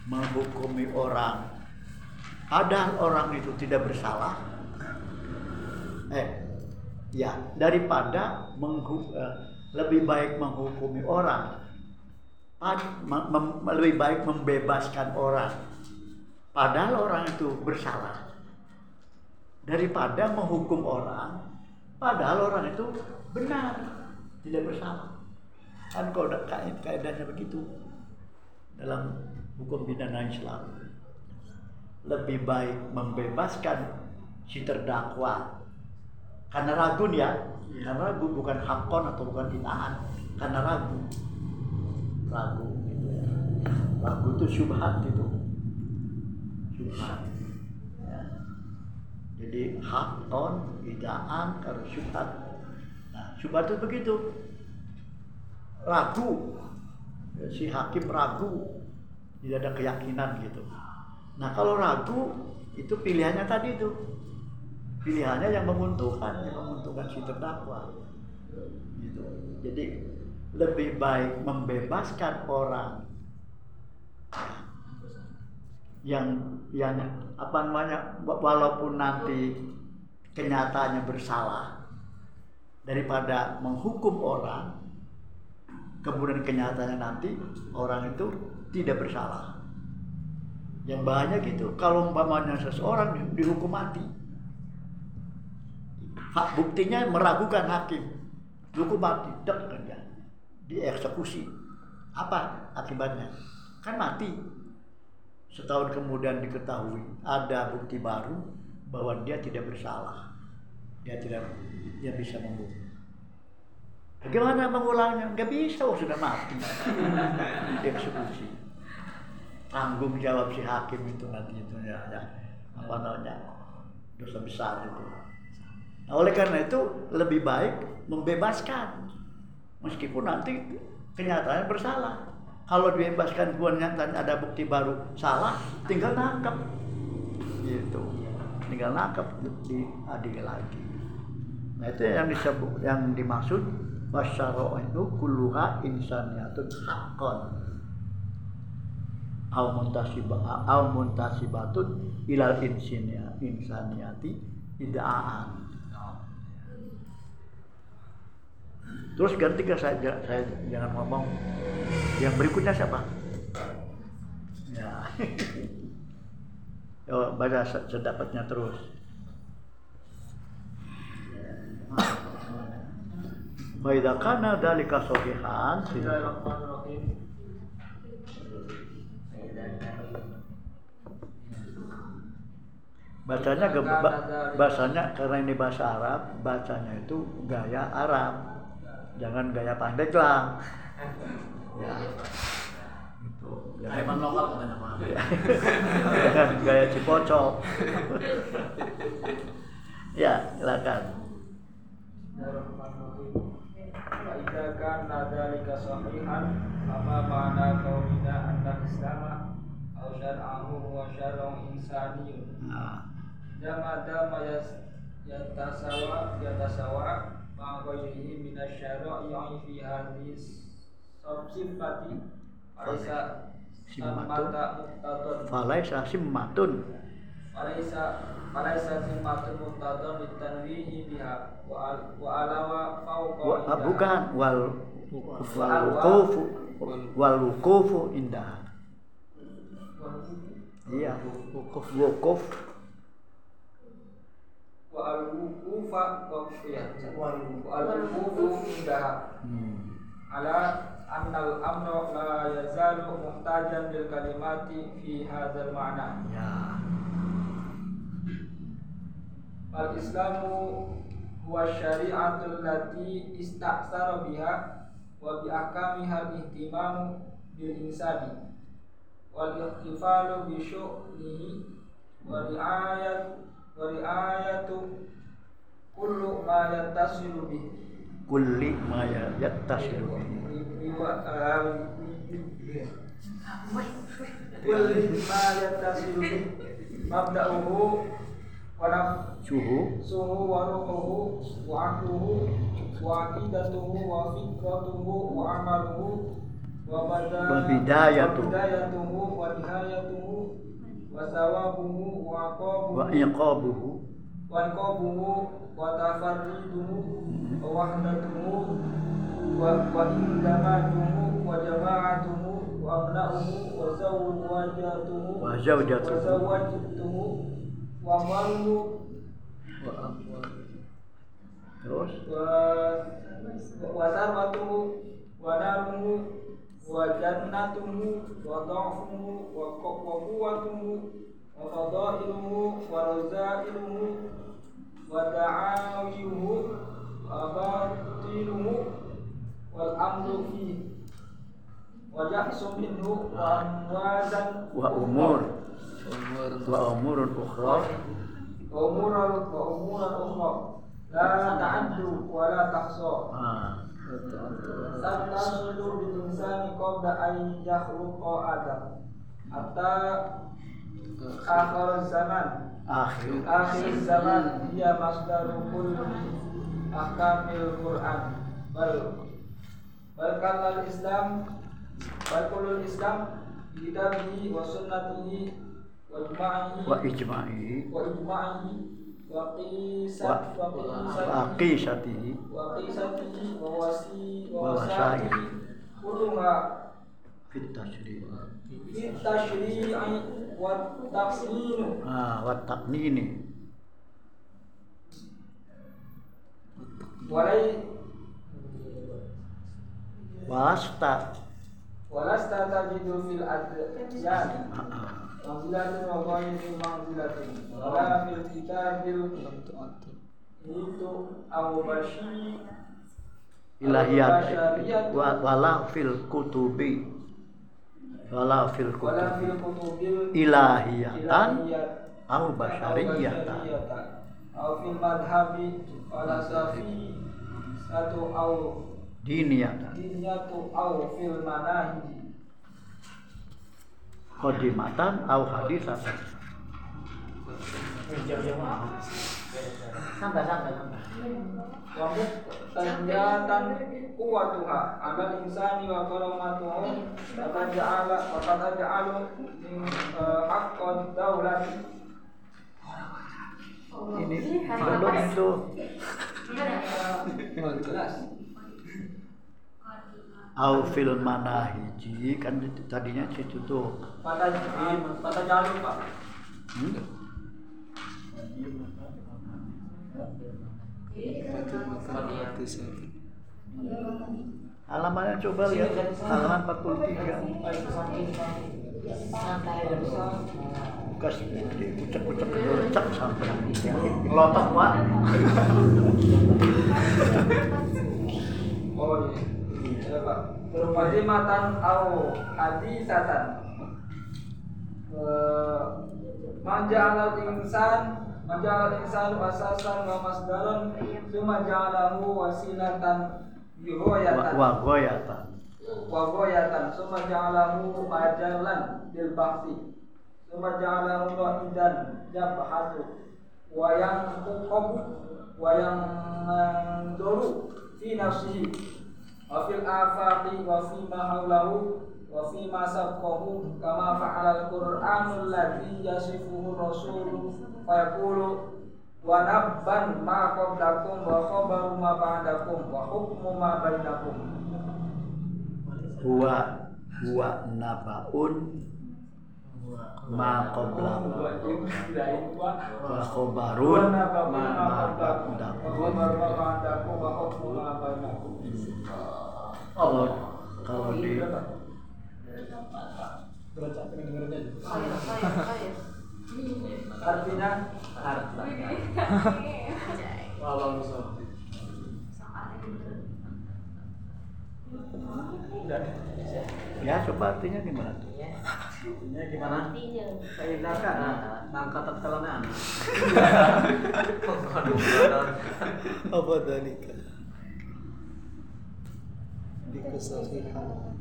menghukumi orang padahal orang itu tidak bersalah. Eh ya daripada menghu- eh, lebih baik menghukumi orang lebih baik membebaskan orang. Padahal orang itu bersalah. Daripada menghukum orang padahal orang itu benar tidak bersalah. Kan kalau ada kaid kaidahnya begitu dalam hukum pidana Islam. Lebih baik membebaskan si terdakwa. Karena ragu dia karena ragu bukan hakon atau bukan hinaan karena ragu ragu gitu ya. Ragu itu syubhat itu. Syubhat. Ya. jadi hakon idaan karena syubhat. Nah syubhat itu begitu. Ragu. Ya, si hakim ragu. Tidak ada keyakinan gitu. Nah kalau ragu itu pilihannya tadi itu. Pilihannya yang menguntungkan yang menguntungkan si terdakwa. Gitu. Jadi lebih baik membebaskan orang yang yang apa namanya walaupun nanti kenyataannya bersalah daripada menghukum orang kemudian kenyataannya nanti orang itu tidak bersalah. Yang banyak gitu kalau umpamanya seseorang di- dihukum mati hak buktinya meragukan hakim hukum mati dek aja dieksekusi apa akibatnya kan mati setahun kemudian diketahui ada bukti baru bahwa dia tidak bersalah dia tidak dia bisa membunuh Bagaimana mengulangnya? Nggak bisa, oh, sudah mati. Dieksekusi. Tanggung jawab si hakim itu nanti itu ya, ya apa namanya dosa besar itu. Nah, oleh karena itu lebih baik membebaskan, meskipun nanti kenyataannya bersalah. Kalau dibebaskan kemudian ada bukti baru salah, tinggal nangkep, gitu. Tinggal nangkep diadili lagi. Nah itu yang disebut, yang dimaksud wasyara itu kulluha insaniyatun haqqan au muntasiba au muntasibatun ilal insinia insaniyati idaan terus ganti ke saya, saya jangan ngomong yang berikutnya siapa ya oh, baca sedapatnya terus kana dzalika sahihan Bismillahirrahmanirrahim. bacanya ge- ba- bahasanya karena ini bahasa Arab, bacanya itu gaya Arab. Jangan gaya Pandeglang. Ya. Gitu. Jangan- Preman lokal katanya Pak. Jangan gaya Cipocok. ya, silakan. Bismillahirrahmanirrahim. Wa idza kana dzalika sahihan fama ma'na qaulina anna islama aw syar'ahu wa syar'un insaniyun. Nah, Jama dama yas yatasawa yatasawa ma ghairihi min asy-syara'i fi hadhihi sifati alaysa Simmatun. falaisa simmatun. alaysa alaysa simmatun muqtadun litanwihi biha wa al- wa alawa fawqa ah, bukan wal wukufu wal wukufu indah. Iya. Wukuf wa al wukufa wa ya wa al wukufu indaha. Hmm. ala anna al amra la yazalu muhtajan lil kalimati fi hadzal ma'na. Ya. al islamu huwa syari'atul lati istaksara biha wa bi ahkamiha ihtimamu bil insani. Wal ihtifalu bi syu'nihi wa ri'ayat wa riayatu kullu ma yattasilu bi. Kulli ma yattasilu bi. Kulli ma yattasilu bi. Mabda'uhu wa nafsuhu suhu wa ruhuhu wa aqluhu wa aqidatuhu wa fikratuhu wa amaluhu wa bidayatuhu. wa bidayatuhu wa nihayatuhu وثوابه وعقابه وعقابه وعقابه وتفرده ووحدته وإندماجه وجماعته وأبناؤه وزوجته. وزوجته وزوجته وماله terus ونامه wa jannatuhu wa dha'fuhu wa quwwatuhu wa fadailuhu wa razailuhu wa da'awiyuhu wa batiluhu wal amru fihi. Wa ya'su minhu wa amwadan umur. Sabta sudu bin insani qabla an yakhluqa Adam. Hatta akhir zaman. Akhir. Zaman ia masdaru kulli ahkamil Quran. berkatal Islam bal Islam kitabihi wa sunnatihi wa ijma'ihi wa ijma'ihi wa ijma'ihi ووسي ووسائله. ووسائله كلها fit tashrih في التشريع والتقنين ah wa taqnini ولي wasta ولست تجد في الأديان ah, ah. منزلة وغير منزلة ولا في الكتاب itu أو بشير ilahiyat wa- wala fil kutubi wala fil ولا في kutubi الكتب ilahiyatan الإلهيات au bashariyatan أو في المذهب فلسفي satu أو diniyatan diniyatu أو في المناهج Kodimatan au hadisatan sampai sampai insani wa ini belum itu au fil manahiji kan tadinya situ tuh pada pada jalur Pak hmm? Halamannya coba lihat halaman 43. Bekas dikucek-kucek gelecek sampai Ngelotok, Pak. Oh iya. Mukadimatan au hadisatan. Eh, Maja'alal insan Maja'alal insan wasasan wa masdaran Suma ja'alahu wasilatan Wa Yuhoyatan wa goyata. wa ja'alahu majalan bil bahsi. Suma ja'alahu ra'idan jabhatu Wa yang kukobu Wa yang doru Fi nafsihi Wa fil afaqi wa fi ma hawlahu Wa ma sabqahu Kama fa'ala al-Qur'anul ladhi yasifuhu rasulu Fayaqulu Wa nabban ma qablakum wa khabaru ma ba'dakum Wa hukmu ma bainakum. Huwa huwa nabaun ma qablahu wa khabarun ma ba'dahu. Kalau kalau di Artinya Walau bisa. ya coba artinya gimana tuh? Ini gimana? Kayak naka, nangka tatkalana. Apa dalika? Di kesahihan.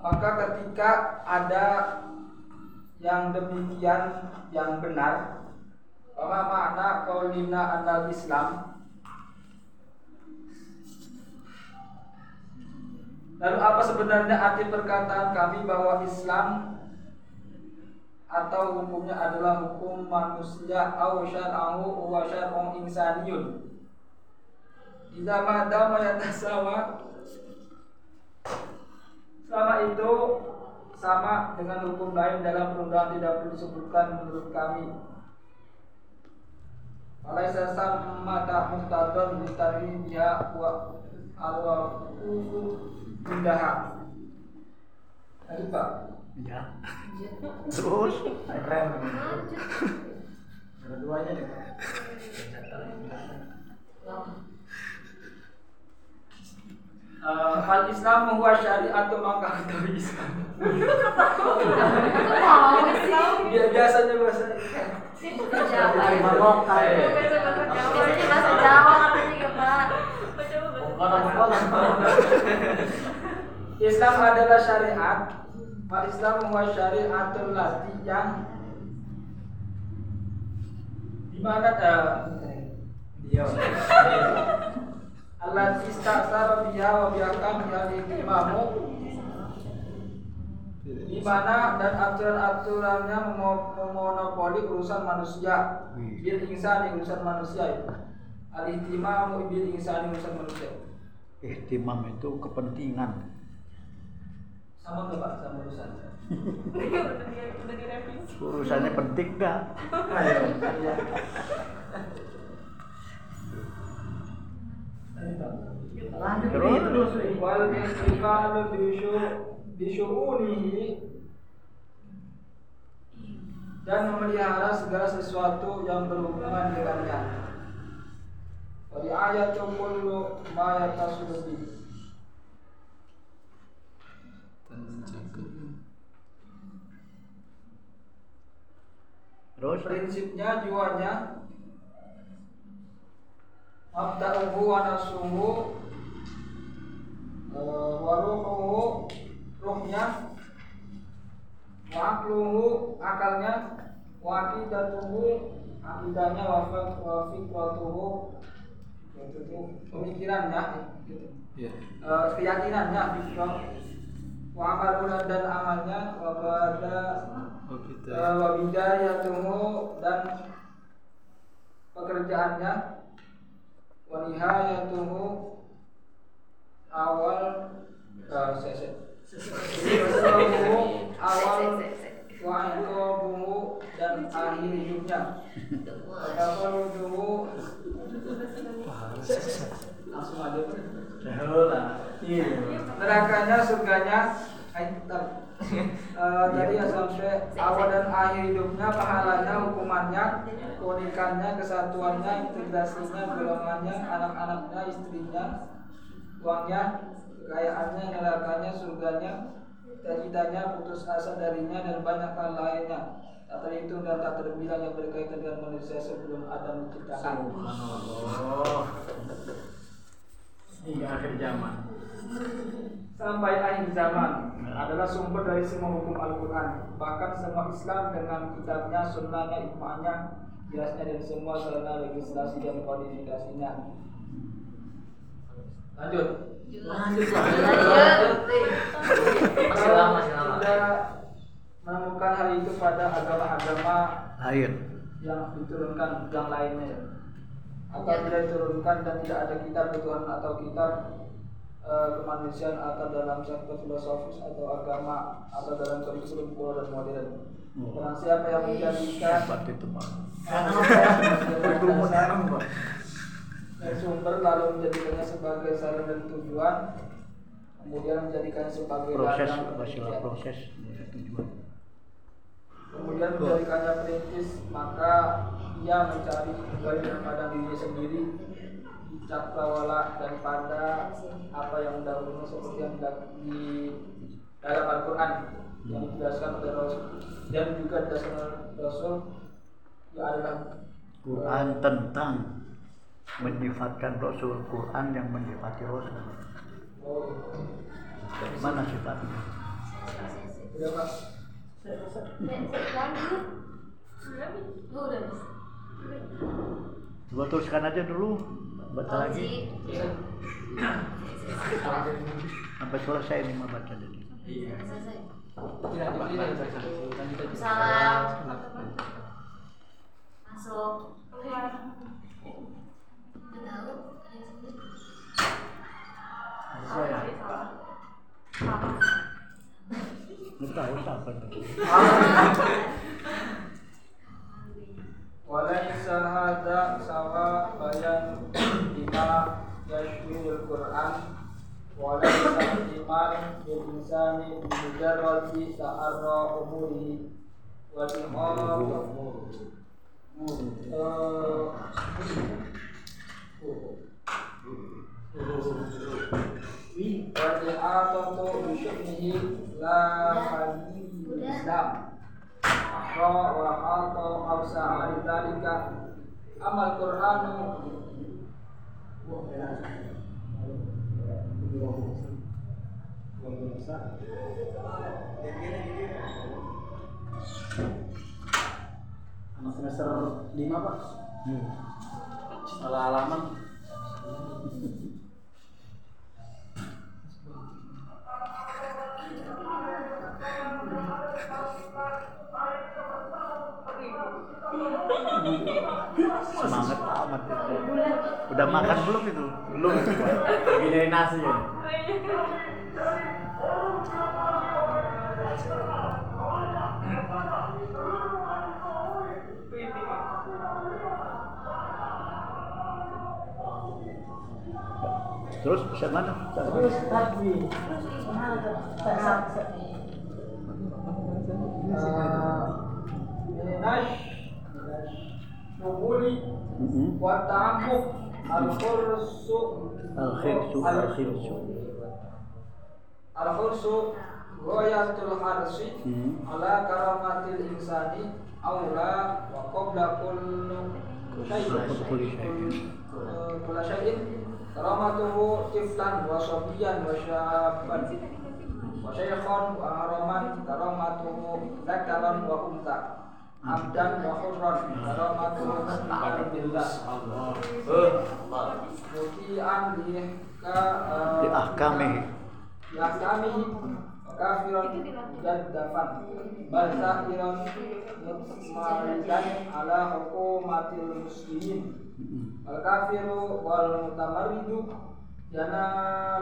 Maka ketika ada yang demikian yang benar apa makna qaulina anal Islam? Lalu apa sebenarnya arti perkataan kami bahwa Islam atau hukumnya adalah hukum manusia au syar'ahu wa syar'un insaniyun. Idza madama yatasawa Selama itu sama dengan hukum lain dalam perundangan tidak perlu disebutkan menurut kami. Sama tak mustadon ditari dia wa alwa indaha. Lanjut Pak. Ya. Terus Keren. Ada duanya nih. Eh, Fal Islam huwa syariatu maka ketahui Islam. Dia biasanya bahasa Terima lokal. Biasanya bahasa Jawa katanya ya Pak. Islam adalah syariat. Fal Islam huwa syariatul lati yang di mana eh, Dia. Allah istasara biha wa biakam yang imamu di mana dan aturan-aturannya memo- memonopoli urusan manusia. Bil insani urusan manusia itu. Al ihtimamu bil insani urusan manusia. Ihtimam itu kepentingan. Sama nggak pak sama urusan Urusannya penting nggak? Iya. Terus wal istiqalu bisyu bisyuunihi dan memelihara segala sesuatu yang berhubungan dengannya. Wa ayat kullu ma yatasilu bihi. Terus? Prinsipnya jiwanya Mabda'uhu wa nafsuhu eh, Wa ruhuhu Ruhnya Wa akluhu Akalnya Wa akidatuhu Akidahnya Wa fik- wa fikratuhu Pemikirannya gitu. Eh, Keyakinannya fikra Wa amaluna dan amalnya Wa bada Oh gitu. Wa bidayatuhu dan pekerjaannya wa nihayatuhu awal se- Awal awal wa iqabuhu dan akhir hidupnya Tafaruduhu langsung aja Lah. Iya. nerakanya surganya ay, ntar. Eh, tadi ya sampai awal dan akhir hidupnya pahalanya hukumannya keunikannya kesatuannya integrasinya golongannya anak-anaknya istrinya uangnya kekayaannya nerakanya surganya cita-citanya putus asa darinya dan banyak hal lainnya tak terhitung dan tak terbilang yang berkaitan dengan manusia sebelum Adam diciptakan Subhanallah. Hingga akhir zaman. Sampai akhir zaman adalah sumber dari semua hukum Al-Quran bahkan semua Islam dengan kitabnya, sunnahnya, ijma'nya jelasnya dan semua sarana legislasi dan kodifikasinya lanjut Lanjut Lanjut. Masih lama, masih lama. Menemukan hal itu pada agama-agama Lain. yang diturunkan yang lainnya atau tidak diturunkan dan tidak ada kitab Tuhan atau kitab kemanusiaan atau dalam sektor filosofis atau agama atau dalam kurikulum kuno dan modern. Oh. Barang siapa yang menjadikan dan sumber lalu menjadikannya sebagai saran dan tujuan kemudian menjadikannya sebagai Proses, penelitian. proses tujuan. kemudian menjadikannya perintis maka ia mencari kembali kepada diri sendiri cakrawala daripada apa yang dahulunya seperti yang di dalam Al-Quran yang dijelaskan oleh Rasul dan juga dijelaskan oleh Rasul yang adalah Quran tentang menyifatkan Rasul, Quran yang menyifati Rasul. oh, Mana sifatnya? udah Pak. Coba teruskan aja dulu. Baca lagi. Sampai selesai ini mah baca jadi. Iya. Salam. Masuk. Udah tahu? Tahu siapa itu? Walaysa hadza sawa bayan lima yashmilul Qur'an walaysa iman bil insani bi mujarradi ta'arra umurihi wal imam wal i'atatu wa hata awsa dzalika amal Qur'anu Anak semester 5 pak. Salah halaman. Semangat amat itu. Udah makan belum itu? Belum. Lagi dari nasi ya. Terus bisa mana? terus tadi Minash Nubuli Mm-mm. wa ta'amuk al-khursu Al-khirsu, al-khirsu. Al-khursu Goyatul harsi Hmm. ala karamatil insani aula wa qabla kullu syai'in Kulli syai'in. kula syai'in karamatuhu tiflan wa sabiyan wa haraman karamatuhu zakaran wa unta. Abdan wa hurran karamatuhu alhamdulillah muti'an lihka Di ahkamihi. Yakami kafiran mujaddafan. Bal sa'iran mutmaridan ala hukumatil muslimin. Al kafiru wal mutamarridu Lani.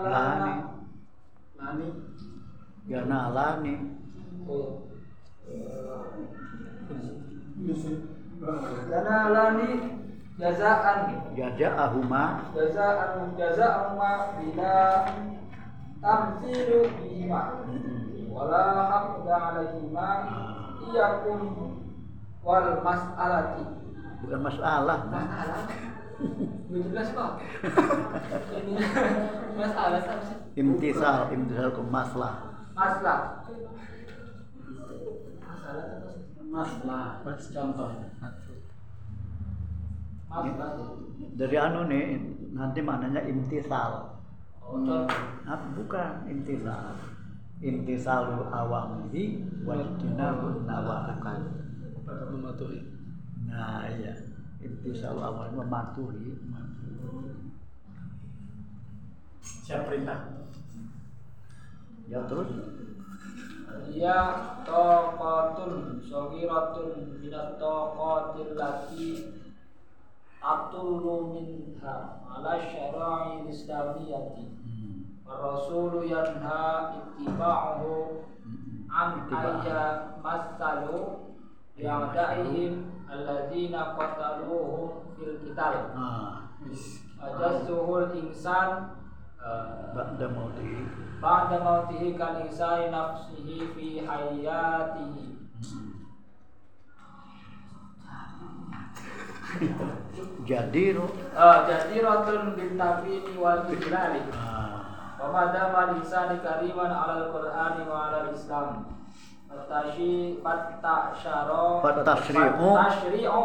janalana lani Nalani. oh janalani jazaan. Jaza'ahuma. Jazaan jazaan ma bila tamsilu bihima wala haqda alaihima. Iyakum wal mas'alati. Bukan masalah. masalah. Jelas pak. Masalah Imtisal, imtisal ke maslah. Masalah masalah. Contoh. masalah Dari anu nih nanti maknanya imtisal. oh contoh Nah, bukan imtisal. Imtisalul awamiri wajtinabun nawakan. Mematuhi. Nah, iya. Imtisalul awamiri mematuhi. Siap perintah. Ya terus Iya taqatun saghiratun minat taqatil lati atulu minha ala syara'i islamiyati hmm. Rasulu yanha ittiba'uhu hmm. an ayya masalu ya'daihim alladzina qataluhum fil qital Ah, ajazzuhul insan eh, ba'da mauti. ba'da mautihi kal insani nafsihi fi hayatihi Hmm. Jadiru Ah, jadiratun bin tabini wal ijlali ah, wa madama lisani kariman alal qur'ani wa alal islam Fatashi fattasharo Fattashri'u. Fattashri'u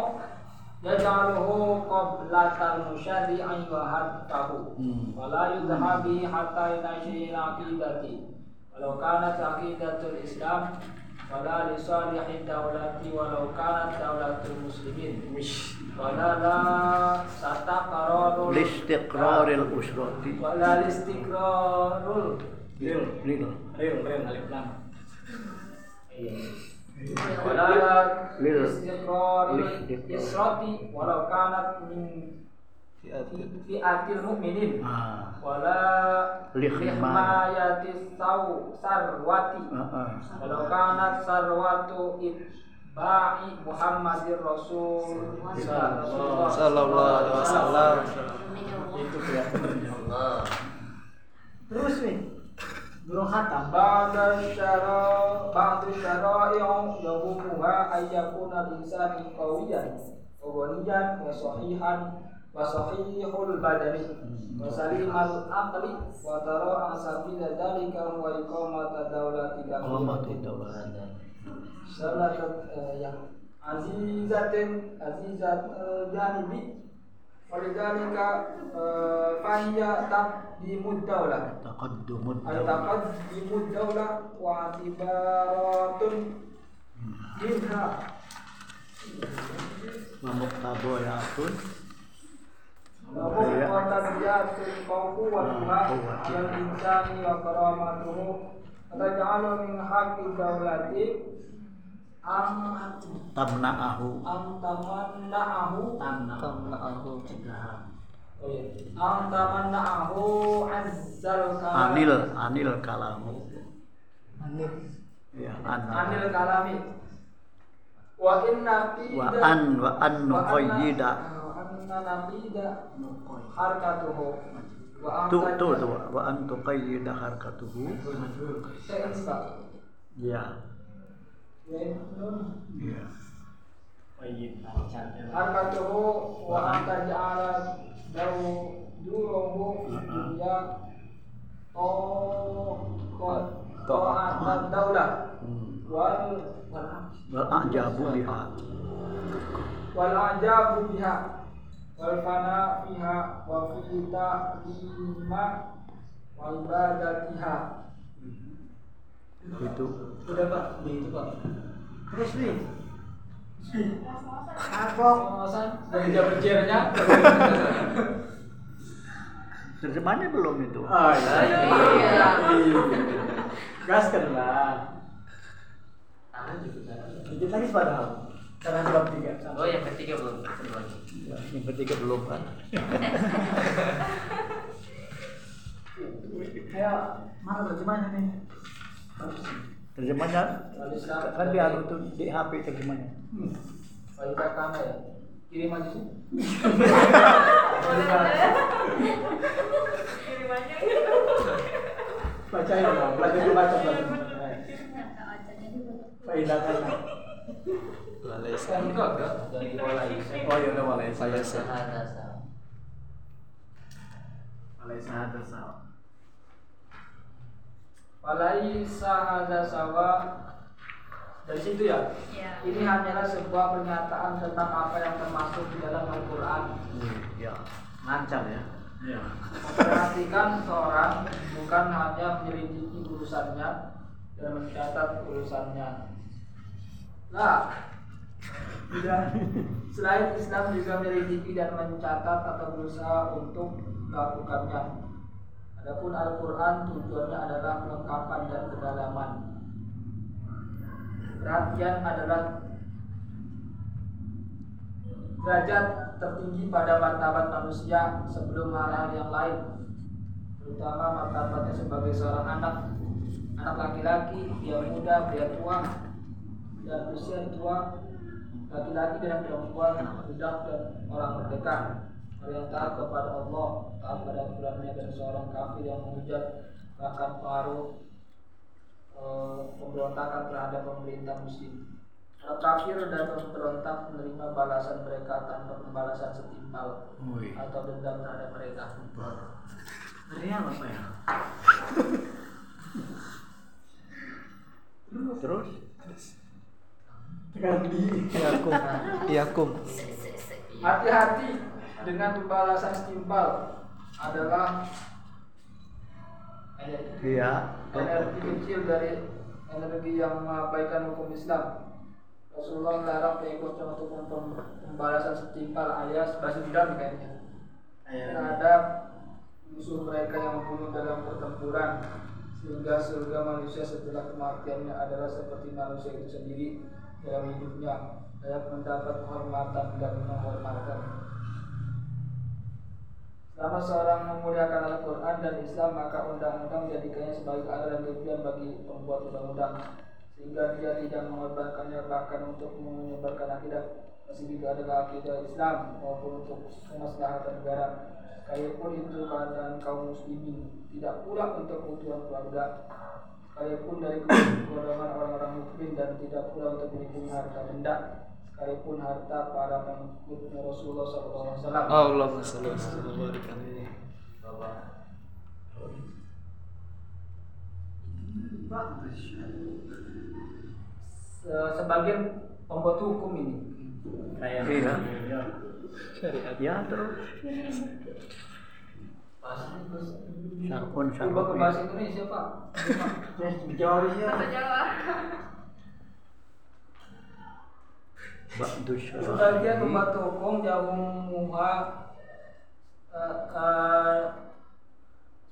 Yaj'aluhu qablatal musyari'i wa haddahu Hmm. wa la yudha bihi hatta yanashi aqidati walau kanat aqidatul islam wala li salihi dawlati walau kanat dawlatul muslimin wala la sataqararul listiqraril usrati. wala listiqrarul Lil, lil. Israti walau kanat min fi'atil mu'minin Ah, wala Lihma. lihmayatis saw sarwati walau kanat sarwatu itba'i Muhammadir Rasul Sallallahu alaihi. Itu kelihatan. Terus nih Burung khatam Ba'da syara Ba'du syara'i'u Yahukuha ayyakuna linsani qawiyan Wa Wa sahihan Wa sahihul badani Wa salimal aqli Wa tara'an sabila dalika Wa iqamata. Salat eh, yang Azizatin Azizat eh, janibi Walidhalika eh, Fahiyya taqdimud dawlah Taqaddumud dawlat. Al-taqaddimud dawlah wa atibaratun Wa muqtabayatun Lahum wa tabiyatul qawku wa tuha Am tamna'ahu. Am tamanna'ahu Tamna'ahu. Oh iya. Am tamanna'ahu Azzal kalam. Anil anil kalamu. Ya, an. Anil. kalami. Wa inna Wa an wa an nuqayyida. Wa anna naqida harkatuhu. Wa Tu tu tu wa an tuqayyida harkatuhu. Ya, Ya, nun. ya. Harkatuhu wa anta ja'ala lahu duruhu fi dunya Oh, ta'atan daulah Hmm. wal Wal ajabu biha. wal ajabu biha wal fana fiha wa fi ta'lima wa ibadatiha Itu Udah pak, itu pak. Terus nih. Apa? Pengawasan dari jam berjernya. terjemahannya belum itu. Ah, iya. Lah. Tangan juga. Dikit lagi padahal. Karena jam tiga. Oh yang ketiga belum. Satu lagi. Ya, yang ketiga belum kan. Ya, mana terjemahnya nih? Terjemahnya kan di anu tuh di HP terjemahnya. Wanita kana ya. Kirim aja sih. Kirimannya Bacain dong, belajar baca belajar. Faidah kan. Kan mulai. Oh iya udah mulai. Walaysa. Walaysa ada Walaisa hadza sawa dari situ ya. Iya. Ini hanyalah sebuah pernyataan tentang apa yang termasuk di dalam Al-Qur'an. Ya, lancar ya. Ya. Memperhatikan seorang bukan hanya menyelidiki urusannya dan mencatat urusannya. Nah, tidak. Selain Islam juga menyelidiki dan mencatat atau berusaha untuk melakukannya. Adapun Al-Quran tujuannya adalah kelengkapan dan kedalaman. Perhatian adalah derajat tertinggi pada martabat manusia sebelum hal-hal yang lain terutama martabatnya sebagai seorang anak anak laki-laki pria muda pria tua dan usia tua laki-laki dan perempuan budak dan orang merdeka yang taat kepada Allah taat pada aturannya dan seorang kafir yang menghujat bahkan pengaruh eh, pemberontakan terhadap pemerintah muslim Orang kafir dan pemberontak menerima balasan mereka tanpa pembalasan setimpal Wih. atau dendam terhadap mereka. Real apa ya? Terus? Tekan di Iyakum. Iyakum. Hati-hati dengan pembalasan setimpal adalah energi, Iya. energi kecil dari energi yang mengabaikan hukum Islam. Rasulullah melarang pengikutnya untuk pembalasan setimpal alias balas dendam kayaknya terhadap musuh mereka yang membunuh dalam pertempuran sehingga surga manusia setelah kematiannya adalah seperti manusia itu sendiri dalam hidupnya layak mendapat penghormatan dan menghormatkan Selama seorang memuliakan Al-Quran dan Islam maka undang-undang menjadikannya sebagai alat dan tujuan bagi pembuat undang-undang sehingga dia tidak mengorbankannya bahkan untuk menyebarkan akidah meski itu adalah akidah Islam maupun untuk kemaslahatan negara. Sekalipun itu keadaan kaum muslimin tidak pula untuk kebutuhan keluarga. Sekalipun dari golongan orang-orang mukmin dan tidak pula untuk melindungi harta benda sekalipun harta para pengikutnya Rasulullah SAW Allahumma shalli wa sallim wa barik alaihi. Se- sebagian pembuat hukum ini Iya. Syariat. Ya terus. Sarpun Coba ke bahasa Indonesia Pak Bahasa Jawa. Ba'du pembuat hukum jauh muha eh, eh,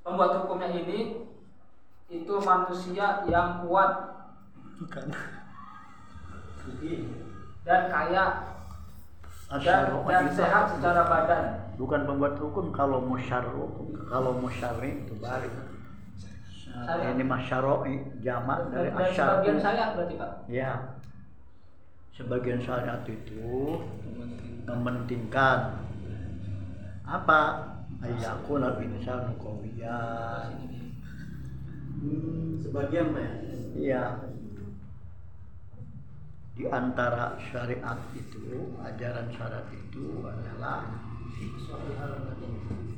pembuat hukumnya ini itu manusia yang kuat Bukan. dan kaya dan, dan sehat secara badan. bukan pembuat hukum kalau musyarru kalau musyarri itu Nah, Syariat. ini masyaroi jamak dari asyar sebagian syariat berarti Pak. ya sebagian syariat itu mementingkan apa ayakun al insanu qawiyan Sebagian Pak ya. Iya. Di antara syariat itu, ajaran syariat itu adalah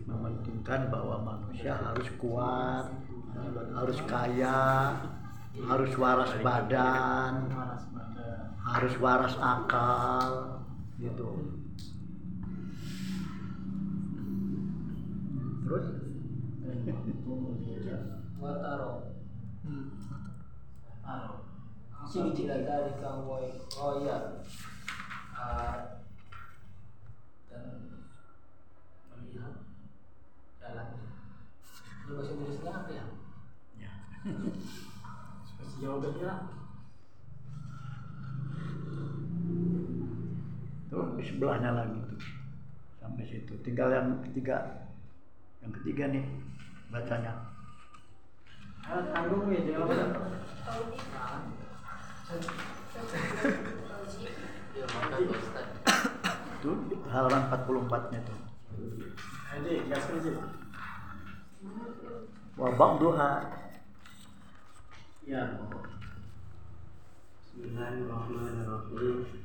mementingkan bahwa manusia harus kuat, harus kaya, harus waras badan, harus waras akal, gitu. Terus? Wataro. Aro. Sini tidak dari kamu oh iya Ah, dan melihat jalan. Ini bahasa Inggrisnya apa ya? Ya. sebelahnya lagi tuh. Sampai situ. Tinggal yang ketiga. Yang ketiga nih bacanya. Tanggung ya itu halaman 44 nya tuh. Aji, gas aja. wa ba'duha Ya. Bismillahirrahmanirrahim.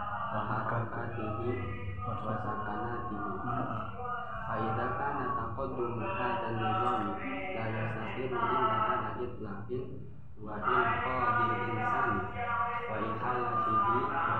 وحركاته وسكناته فإذا كان تقدم هذا النظام لا يستقيم إلا على إطلاق وإنقاذ الإنسان وإحالته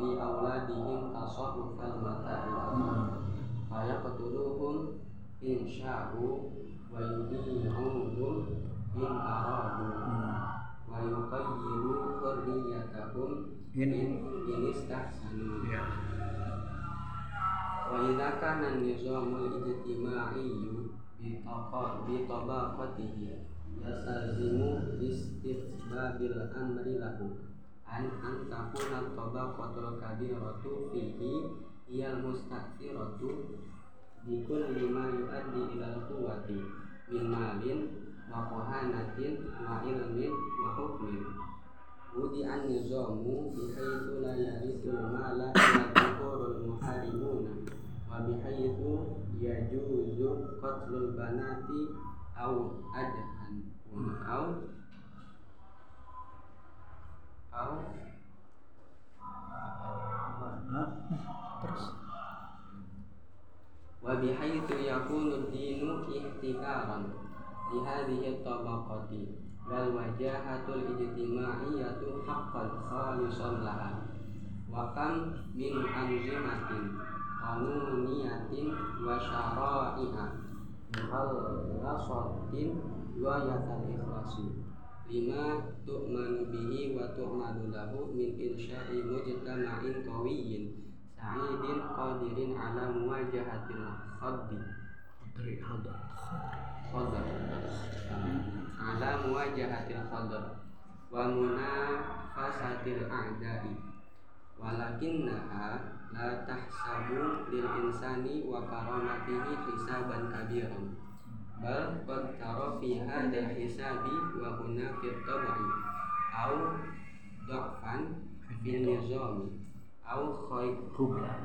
fi auladihim kasab fal mata hmm. Faya qatuluhum in sya'u wa yudhi'uhum in aradu hmm. wa yuqayyiru qurriyatakum in in istahsanu ya. wa idza kana nizamul ijtima'iyyu bi taqad bi tabaqatihi yasazimu istihbabil amri lahu an an takuna tabaqatul kabiratu fihi hiyal mustaqsiratu bi kulli ma yuaddi ila al-quwwati min malin wa kohanatin wa ilmin wa hukmin. Wudi an nizamu bihaitsu la yarisul mala ila dhukurul muharimuna wa bihaitsu yajuzu qatlul banati au adhan. Au terus? Wa bihaitsu yakunu dinu ihtikaran li hadhihi tabaqati wal wajahatul ijtimaiyatu haqqan khalisan laha wa kam min anzimatin qanuniyatin wa syara'i'a muhal rasatin wa yatal ikhlasi bima tu'manu bihi wa tu'madu lahu min insya'i mujtama'in qawiyin sa'idin qadirin ala muwajahatil khaddi qadri khadar khadar ala muwajahatil khadar wa munafasatil a'da'i. Walakinnaha la tahsabu lil insani wa karamatihi hisaban kabiran bal qad tara fi hadzal hisabi wa huna fi tabai au dafan fil nizami. Au khay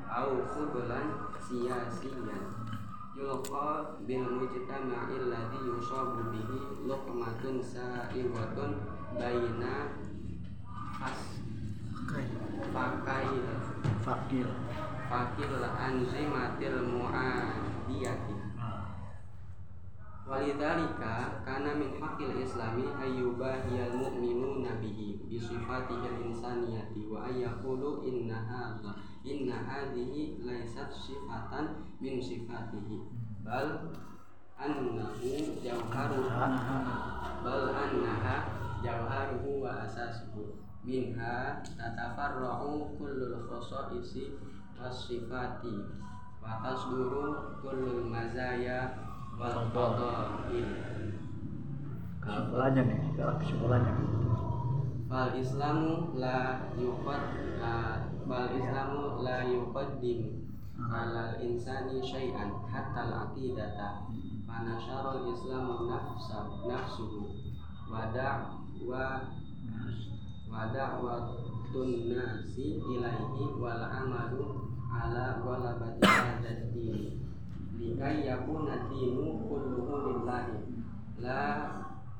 au khublan siyasiyan. Yulqa bil mujtama'i alladhi yusabu bihi luqmatun sa'iwatun baina as pakai fakil fakil anzimatil mu'adiyati. Walidhalika kana min haqqil islami ayyubahiyal mu'minuna bihi bi sifatihil insaniyati wa ayyaqulu inna hadha inna hadhihi laysat sifatan min sifatihi. Bal annahu jawharu bal annaha jawharuhu wa asasuhu minha tatafarra'u kullul khosa'isi was sifati wa tasduru kullul mazaya kesimpulannya nih kesimpulannya fal islamu la yuqad la- fal islamu la yuqaddim alal insani syai'an hatta al-aqidata fanashara al-islamu nafsa nafsuhu. Wa da'wa wa da'watun nasi ilaihi wal amalu ala ghalabati hadzal din likai yakuna dinu kulluhu lillahi. La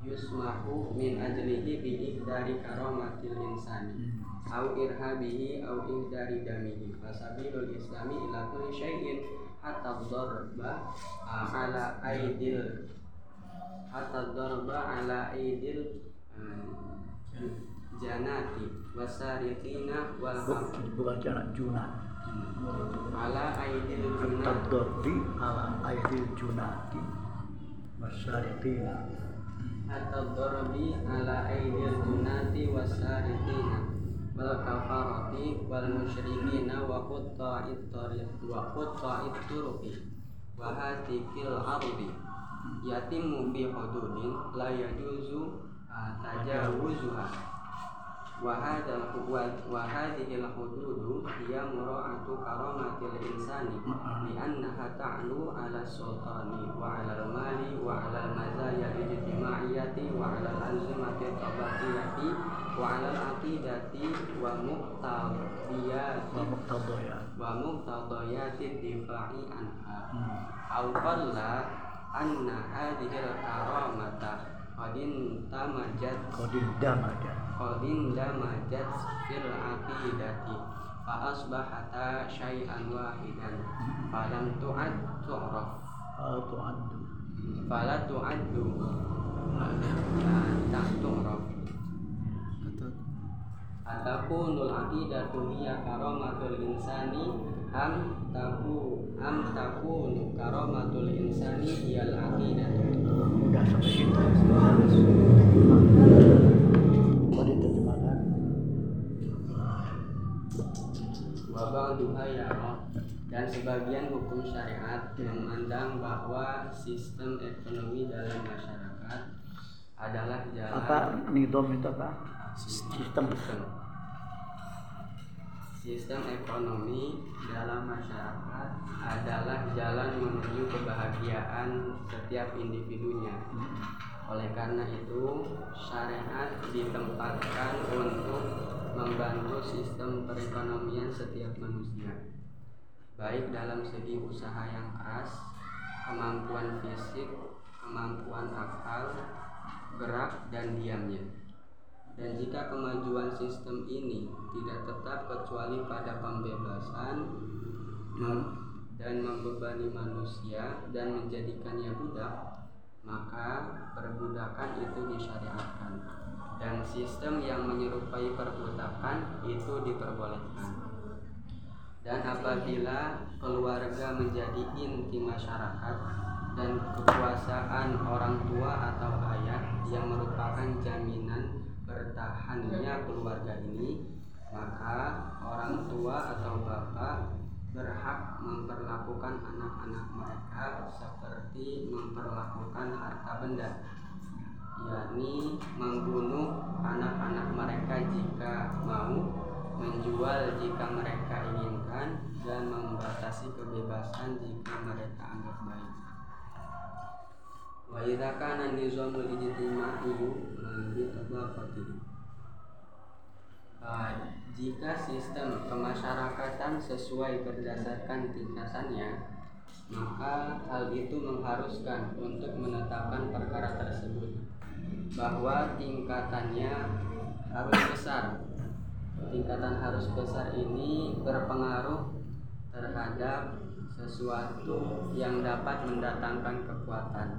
yusmahu min ajlihi bi ihdari karamatil insani. Au irhabihi au ihdari damihi. Fasabilul islami ila kulli syai'in hatta dharba ala aidil hatta dharba ala aidil eh, janati wasariqina wal Bu- bukan jarak junat ala aidil junati ala aidil junati masyariqina hatta dharbi ala aidil junati wasariqina wal kafarati wal musyrikina wa qutta'it tariq wa qutta'it turuqi wa hatikil ardi. Yatimmu bi hududin la yajuzu ah, tajawuzuha wa hadzal wa wa hadhil hududu hiya mura'atu karamatil insani li annaha ta'lu ala sultani wa ala al-mali wa ala al-mazaya al-ijtimaiyati wa ala al-anzimati tabaqiyati wa ala al-aqidati wa muqtadiyati wa muqtadiyati difa'i anha. Hmm. aw qalla anna hadhihi al-karamata qadin tamajat Kodin damaja qadin damajat fil aqidati fa asbahata syai'an wahidan falam tu'ad tu'raf. Atau andu fala tu'addu. Tak tu'raf. Atakunul aqidatu hiya karamatul insani am taku am takunu karamatul insani hiyal aqidatu udah sampai situ ba'duha yara dan sebagian hukum syariat memandang bahwa sistem ekonomi dalam masyarakat adalah jalan apa? Nidom itu apa sistem. Sistem. Ekonomi dalam masyarakat adalah jalan menuju kebahagiaan setiap individunya. Oleh karena itu, syariat ditempatkan untuk membantu sistem perekonomian setiap manusia, baik dalam segi usaha yang keras, kemampuan fisik, kemampuan akal, gerak, dan diamnya. Dan jika kemajuan sistem ini tidak tetap kecuali pada pembebasan dan membebani manusia dan menjadikannya budak, maka perbudakan itu disyariatkan dan sistem yang menyerupai perbudakan itu diperbolehkan. Dan apabila keluarga menjadi inti masyarakat dan kekuasaan orang tua atau ayah yang merupakan jaminan bertahannya keluarga ini, maka orang tua atau bapak berhak memperlakukan anak-anak mereka seperti memperlakukan harta benda, yakni membunuh anak-anak mereka jika mau, menjual jika mereka inginkan, dan membatasi kebebasan jika mereka anggap baik. Wa idza kana nizamul ijtimaiyu bi tabaqati. Ah, jika sistem kemasyarakatan sesuai berdasarkan tingkatannya, maka hal itu mengharuskan untuk menetapkan perkara tersebut bahwa tingkatannya harus besar. Tingkatan harus besar ini berpengaruh terhadap sesuatu yang dapat mendatangkan kekuatan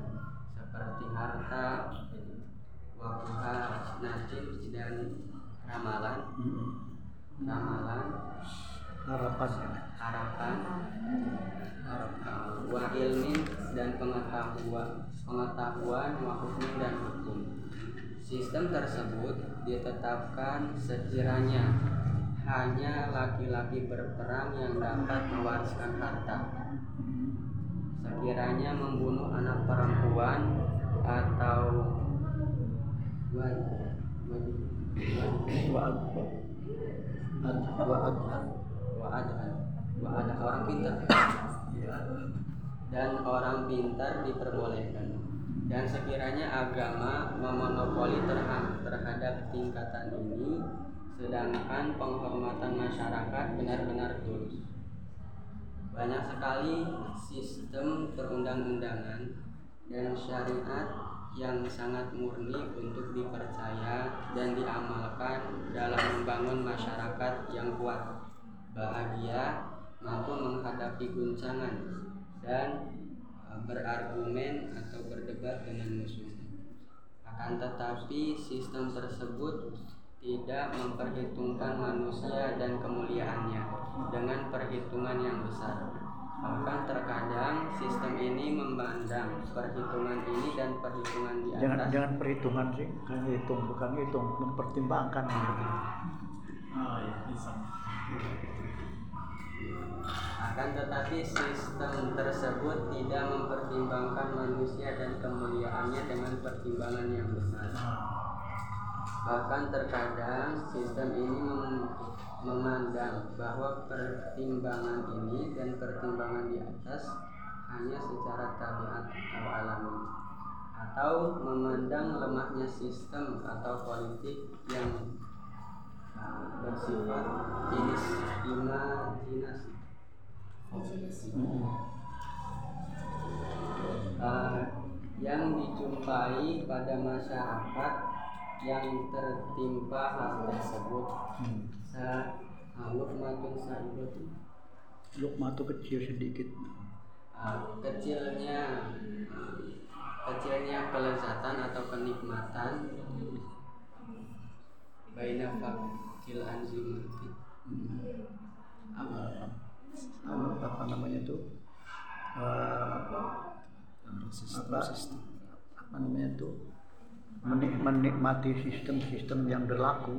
seperti harta, wakuha, najib dan ramalan, ramalan, harapan. Harapan, harapan, wa ilmin dan pengetahuan, pengetahuan, wa dan hukum. Sistem tersebut ditetapkan sekiranya hanya laki-laki berperang yang dapat mewariskan harta. Sekiranya membunuh anak perempuan atau wa, wa, wa, orang pintar dan orang pintar diperbolehkan. Dan sekiranya agama memonopoli terha- terhadap tingkatan ini sedangkan penghormatan masyarakat benar-benar tulus. Banyak sekali sistem perundang-undangan dan syariat yang sangat murni untuk dipercaya dan diamalkan dalam membangun masyarakat yang kuat, bahagia, mampu menghadapi guncangan dan e, berargumen atau berdebat dengan musuh. Akan tetapi sistem tersebut tidak memperhitungkan manusia dan kemuliaannya dengan perhitungan yang besar. Bahkan terkadang sistem ini memandang perhitungan ini dan perhitungan di Jangan atas jangan perhitungan sih, kan hitung bukan hitung, mempertimbangkan. Oh iya, bisa. Akan tetapi sistem tersebut tidak mempertimbangkan manusia dan kemuliaannya dengan pertimbangan yang besar. Bahkan terkadang sistem ini mem- memandang bahwa pertimbangan ini dan pertimbangan di atas hanya secara tabiat atau alami atau memandang lemahnya sistem atau politik yang uh, bersifat jenis imajinasi. Uh, yang dijumpai pada masyarakat yang tertimpa hal tersebut Hmm. sa aluk matun saibatu Lukma tuh kecil sedikit. uh, kecilnya uh, kecilnya kelezatan atau kenikmatan baina fakil anzimati apa Anu, apa namanya tuh? Eh, apa, apa namanya tuh? Menik- menikmati sistem-sistem yang berlaku.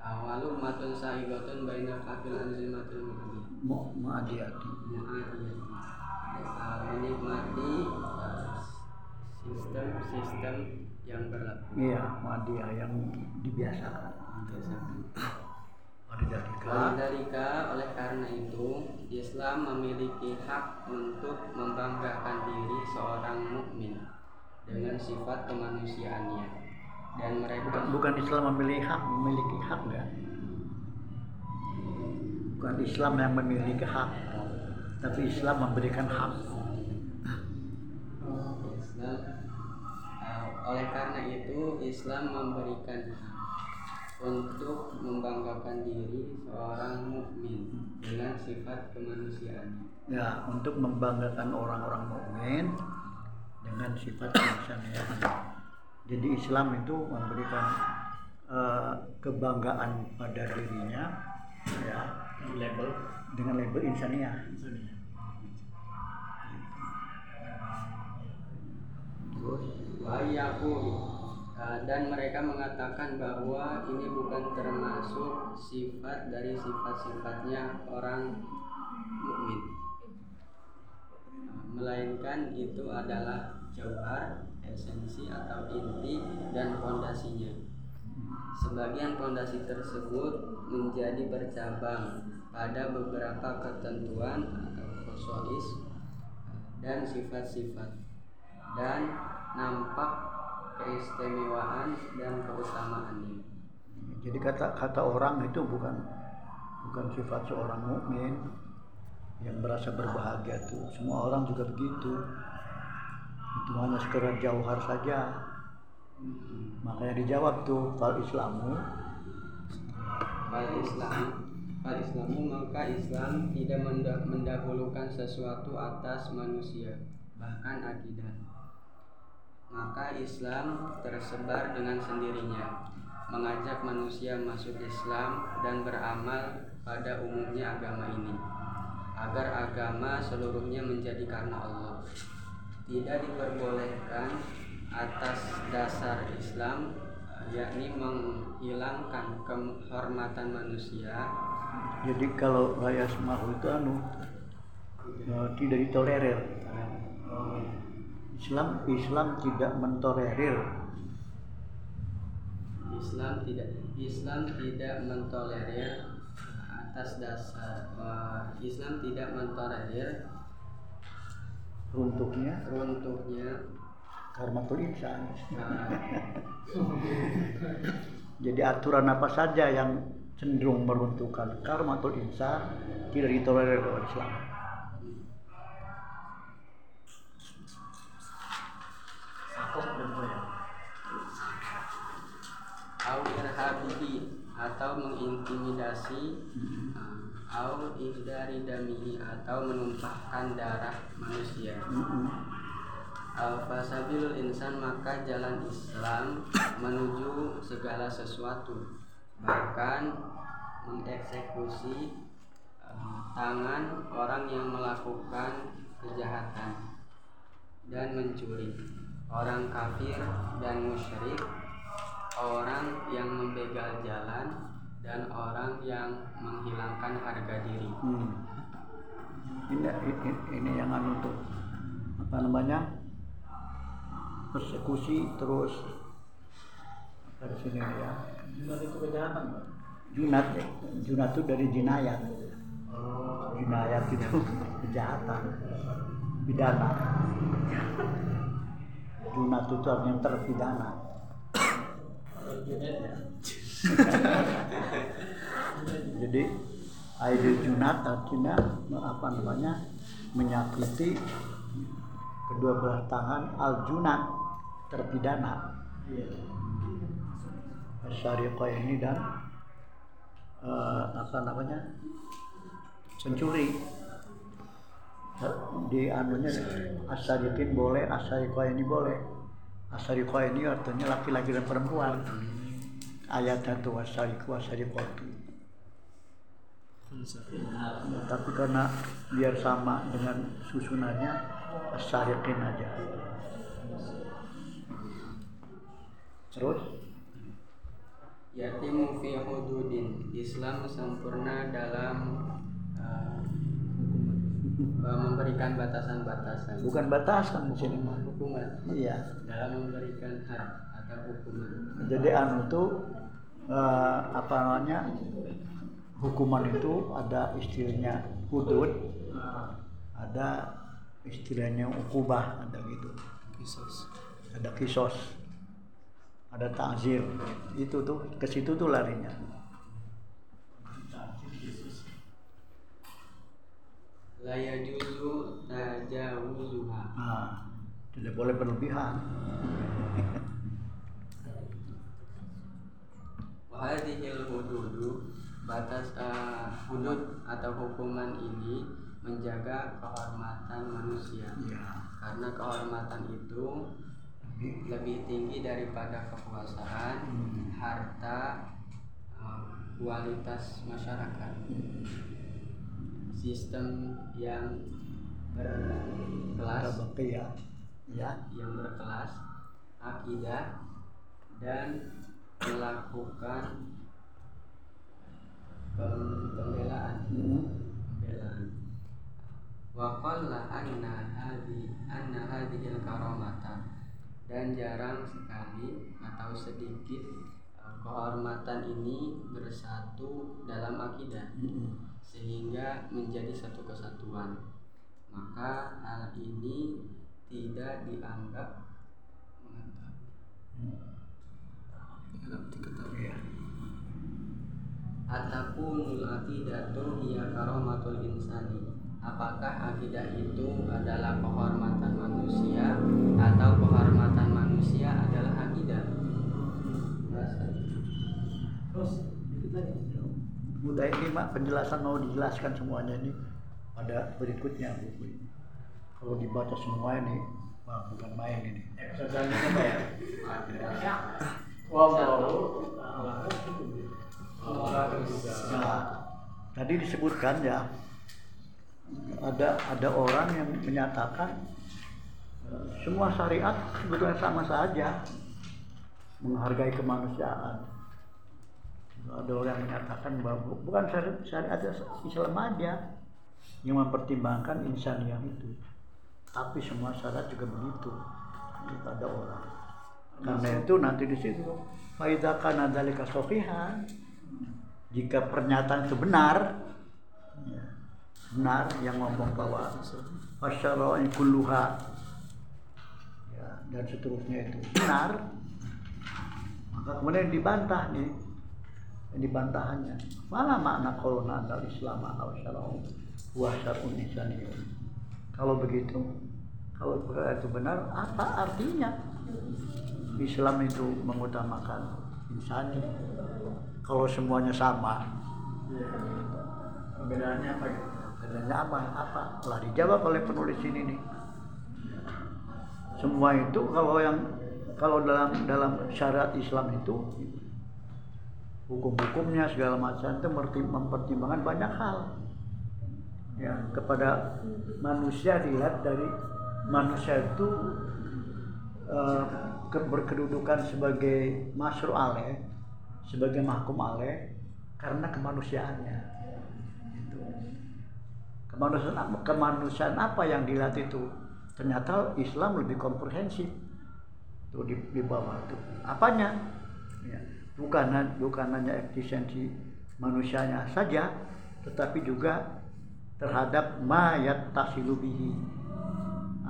awalu matun saibatun baina mu'min Mau menghati-hati. uh, menikmati uh, sistem-sistem yang berlaku Iya, media yang dibiasakan. Ada dari Walidhalika oleh karena itu Islam memiliki hak untuk membanggakan diri seorang mukmin dengan sifat kemanusiaannya dan mereka bukan, bukan Islam memiliki hak, memiliki hak ya. Bukan Islam yang memiliki hak, tapi Islam memberikan hak. Islam uh, oleh karena itu Islam memberikan hak untuk membanggakan diri seorang mukmin dengan sifat kemanusiaannya. Ya, untuk membanggakan orang-orang mukmin dengan sifat kemanusiaan. Jadi Islam itu memberikan eh, kebanggaan pada dirinya, ya, Label. dengan label insaniah. Terus, Wayaku dan mereka mengatakan bahwa ini bukan termasuk sifat dari sifat-sifatnya orang mukmin. Melainkan itu adalah jauhar, esensi atau inti dan fondasinya. Sebagian fondasi tersebut menjadi bercabang pada beberapa ketentuan atau khosois dan sifat-sifat dan nampak keistimewaan dan keutamaannya. jadi kata kata orang itu bukan bukan sifat seorang mukmin yang merasa berbahagia tuh. Semua orang juga begitu. Itu hanya sekedar jauhar saja. Makanya dijawab tuh fal Islamu. Fal Islam. Fal Islamu maka Islam tidak mendah- mendahulukan sesuatu atas manusia bahkan akidah. Maka Islam tersebar dengan sendirinya mengajak manusia masuk Islam dan beramal pada umumnya agama ini agar agama seluruhnya menjadi karena Allah tidak diperbolehkan atas dasar Islam yakni menghilangkan kehormatan manusia Jadi kalau raya semahu itu anu eh, tidak ditolerir. Islam Islam tidak mentolerir Islam tidak Islam tidak mentolerir atas dasar eh, Islam tidak mentolerir runtuhnya? Runtuhnya. Karmatul insan eh, jadi aturan apa saja yang cenderung meruntuhkan karmatul insan tidak ditolerir oleh Islam? Ya. atau mengintimidasi eh, au ihdari damihi atau menumpahkan darah manusia. Al fasabilul insan maka jalan Islam menuju segala sesuatu. Bahkan mengeksekusi eh, tangan orang yang melakukan kejahatan dan mencuri. Orang kafir dan musyrik orang yang membegal jalan dan orang yang menghilangkan harga diri Hmm. Ini, ini, ini yang anu tuh apa namanya persekusi terus di sini ya Junat itu kejahatan, Pak. junat ya. junat itu dari jinayat Oh. jinayat itu kejahatan pidana junat itu artinya terpidana. Jadi aidil junat artinya apa namanya menyakiti kedua belah tangan al junat terpidana. Iya. syariqah ini dan eh, apa namanya pencuri. Di anunya asarikin boleh asariqah ini boleh. Asariqah ini artinya laki-laki dan perempuan ayat satu asariku asariqatu tapi karena biar sama dengan susunannya asarikin aja. Terus? Yatimu fi hududin. Islam sempurna dalam uh, memberikan batasan-batasan. Bukan batasan di sini mah hukuman. Iya. Dalam memberikan had atau hukuman. Jadi anu tuh eh, apa namanya? Hukuman itu ada istilahnya hudud ada istilahnya ukubah ada gitu. Ada kisos ada takzir. Itu tuh ke situ tuh larinya. La yajuzu tajawuzuha nah, tidak boleh berlebihan wa hadhil hududu batas uh, hudud atau hukuman ini menjaga kehormatan manusia ya karena kehormatan itu lebih tinggi daripada kekuasaan, Hmm. harta, eh, kualitas masyarakat. Sistem yang berkelas, ya ya yang berkelas, akidah dan melakukan pem- pembelaan, pembelaan. Wa qalla anna hadhi anna hadhil karamata. Dan jarang sekali atau sedikit eh, kehormatan ini bersatu dalam akidah sehingga menjadi satu kesatuan. Maka hal ini tidak dianggap Iya. Atakunul akidatu hiya karomatul insani Apakah akidah itu adalah kehormatan manusia Atau kehormatan manusia adalah akidah Terus. Mudah ini mak penjelasan mau dijelaskan semuanya ini pada berikutnya buku ini. Kalau dibaca semua ini, wah bukan main ini. Episode selanjutnya Pak ya. Tadi disebutkan ya ada ada orang yang menyatakan semua syariat sebetulnya sama saja menghargai kemanusiaan. Ada orang yang menyatakan bahwa bukan syariat, syariat Islam aja yang mempertimbangkan insaniah itu, tapi semua syariat juga begitu. Itu ada orang. Karena itu nanti di situ. Faidha kana dzalika sofihan jika pernyataan itu benar ya, benar yang ngomong bahwa masyarakat kulluha ya, dan seterusnya itu benar maka kemudian dibantah nih dibantahannya mana makna kalau nadal Islam atau syara'u wa syar'un insaniyun kalau begitu kalau itu benar apa artinya Islam itu mengutamakan insani kalau semuanya sama. Perbedaannya apa gitu? bedanya apa? Apa? Telah dijawab oleh penulis ini nih. Semua itu kalau yang kalau dalam dalam syariat Islam itu hukum-hukumnya segala macam itu merti- mempertimbangkan banyak hal. Ya kepada manusia dilihat dari manusia itu eh, ke- berkedudukan sebagai masru aleh sebagai mahkum aleh karena kemanusiaannya. Gitu. kemanusiaan apa, kemanusiaan apa yang dilihat itu? Ternyata Islam lebih komprehensif. Tuh di, di bawah itu. Apanya? Ya, bukan bukan hanya efisiensi manusianya saja tetapi juga terhadap mayat tasilubihi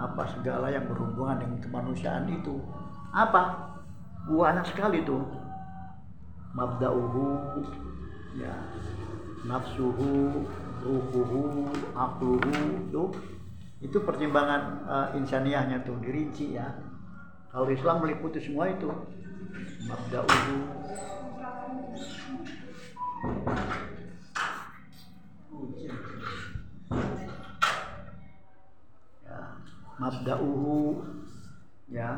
apa segala yang berhubungan dengan kemanusiaan itu? Apa? Banyak sekali tuh. Mabda'uhu ya nafsuhu ruhuhu akluhu tuh. Itu pertimbangan eh, insaniahnya tuh dirinci ya. Kalau Islam meliputi semua itu mabda'uhu mabda'uhu. Ya.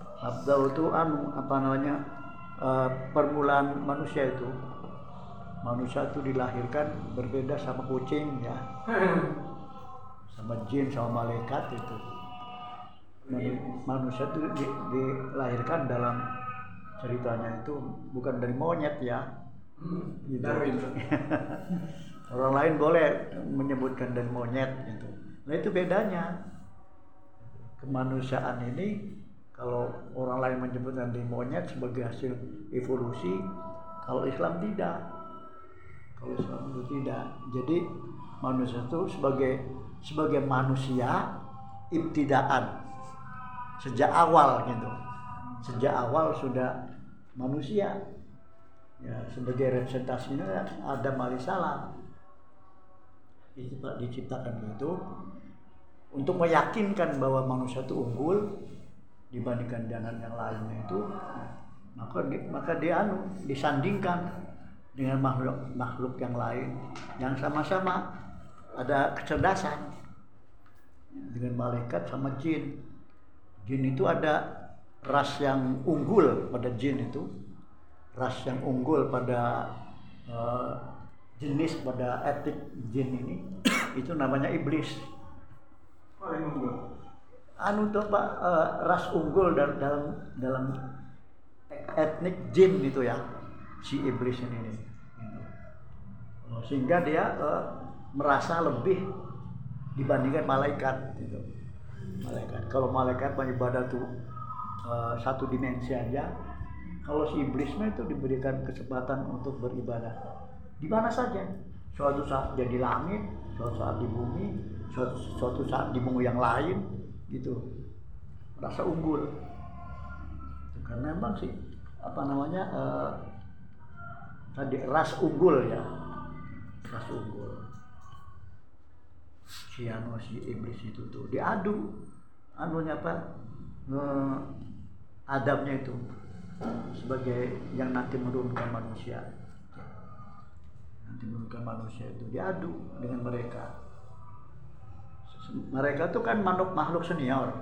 Mabda'u itu anu apa namanya eh, permulaan manusia itu. Manusia itu dilahirkan berbeda sama kucing ya. Sama jin sama malaikat itu. Manu- manusia itu di- dilahirkan dalam ceritanya itu bukan dari monyet ya. Gitu. Darwin. orang lain boleh menyebutkan dari monyet gitu. Nah itu bedanya kemanusiaan ini kalau orang lain menyebutkan dari monyet sebagai hasil evolusi kalau Islam tidak. Kalau Islam itu tidak. Jadi manusia itu sebagai sebagai manusia ibtidaan. Sejak awal gitu. Sejak awal sudah manusia. Ya sebagai representasinya Adam alaihissalam itu diciptakan gitu untuk meyakinkan bahwa manusia itu unggul dibandingkan dengan yang lainnya itu maka di- maka dia anu disandingkan dengan makhluk makhluk yang lain yang sama-sama ada kecerdasan. Dengan malaikat sama jin. Jin itu ada ras yang unggul pada jin itu ras yang unggul pada eh, jenis pada etik jin ini. Itu namanya iblis Anu tuh pak eh, ras unggul dalam dalam dalam etnik jin itu ya si iblis ini. Gitu. Sehingga dia eh, merasa lebih dibandingkan malaikat gitu. malaikat kalau malaikat beribadah tuh eh, satu dimensi aja kalau si iblis mah itu diberikan kesempatan untuk beribadah di mana saja suatu saat dia di langit suatu saat di bumi suatu, suatu saat di bumi yang lain gitu. Rasa unggul. Karena memang sih apa namanya eh, tadi ras unggul ya. Ras unggul. Si anu si iblis itu tuh diadu. Anunya apa? Eh, adabnya itu sebagai yang nanti menurunkan manusia. Nanti menurunkan manusia itu diadu dengan mereka mereka tuh kan makhluk makhluk senior.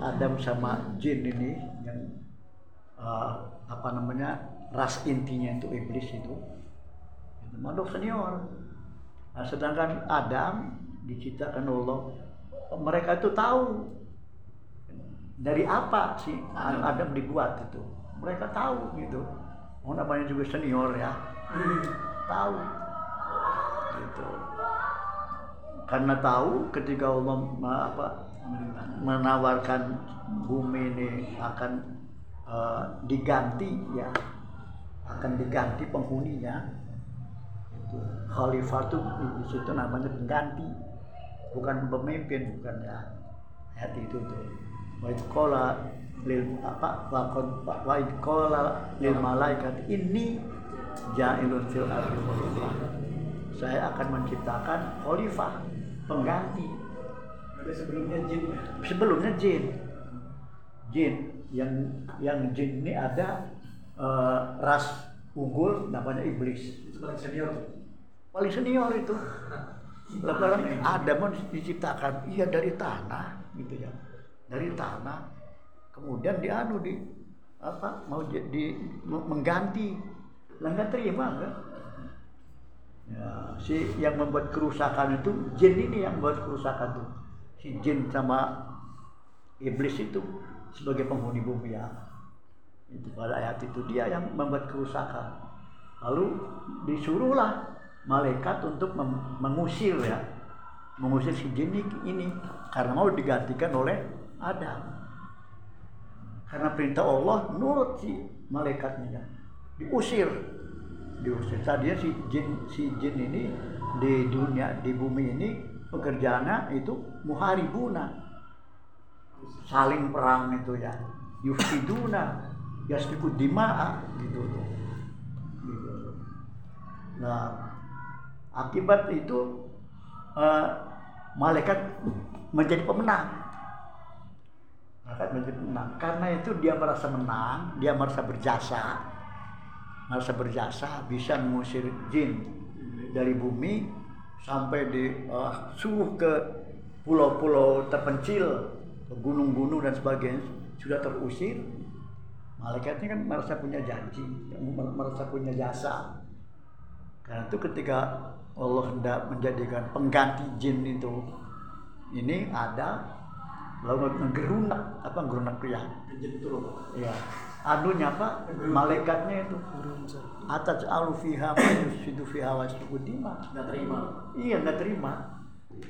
Adam sama jin ini yang eh, apa namanya ras intinya itu iblis itu itu makhluk senior. Nah, sedangkan Adam diciptakan Allah mereka itu tahu dari apa sih Adam dibuat itu. Mereka tahu gitu. Oh namanya juga senior ya. Tahu. Gitu karena tahu ketika Allah apa, menawarkan bumi ini akan eh, diganti ya akan diganti penghuninya. Itu khalifah itu di situ namanya pengganti bukan pemimpin bukan ya ayat itu tuh. Wa qala lil apa wa qala lil malaikat ini ja'ilun fil ardi saya akan menciptakan khalifah pengganti. Ada sebelumnya jin ya. sebelumnya jin. Jin. Yang yang jin ini ada eh, ras unggul namanya iblis. Itu paling senior tuh. paling senior itu. Lalu Adam diciptakan iya dari tanah gitu ya. Dari tanah. Kemudian dianu di apa mau jadi mengganti. Lah nggak terima kan ya, si yang membuat kerusakan itu jin ini yang membuat kerusakan tuh. Si jin sama iblis itu sebagai penghuni bumi ya. Itu pada ayat itu dia yang membuat kerusakan. Lalu disuruhlah malaikat untuk mengusir ya. Mengusir si jin ini- karena mau digantikan oleh Adam. Karena perintah Allah nurut si malaikatnya diusir diusir tadinya si jin si jin ini di dunia di bumi ini pekerjaannya itu muharibuna. Saling perang itu ya. Yufsiduna yasfiku dima'a. Gitu. Gitu. nah akibat itu eh, malaikat menjadi pemenang. Malaikat menjadi pemenang. Karena itu dia merasa menang dia merasa berjasa merasa berjasa bisa mengusir jin dari bumi sampai di eh, suruh ke pulau-pulau terpencil ke gunung-gunung dan sebagainya sudah terusir. Malaikatnya kan merasa punya janji merasa punya jasa. Karena itu ketika Allah hendak menjadikan pengganti jin itu ini ada lalu ngegerunak apa ngegerunak ya? Ya anunya apa malaikatnya itu. Atas alufiha mayusidu fiha wasukudima Nggak terima. iya nggak terima.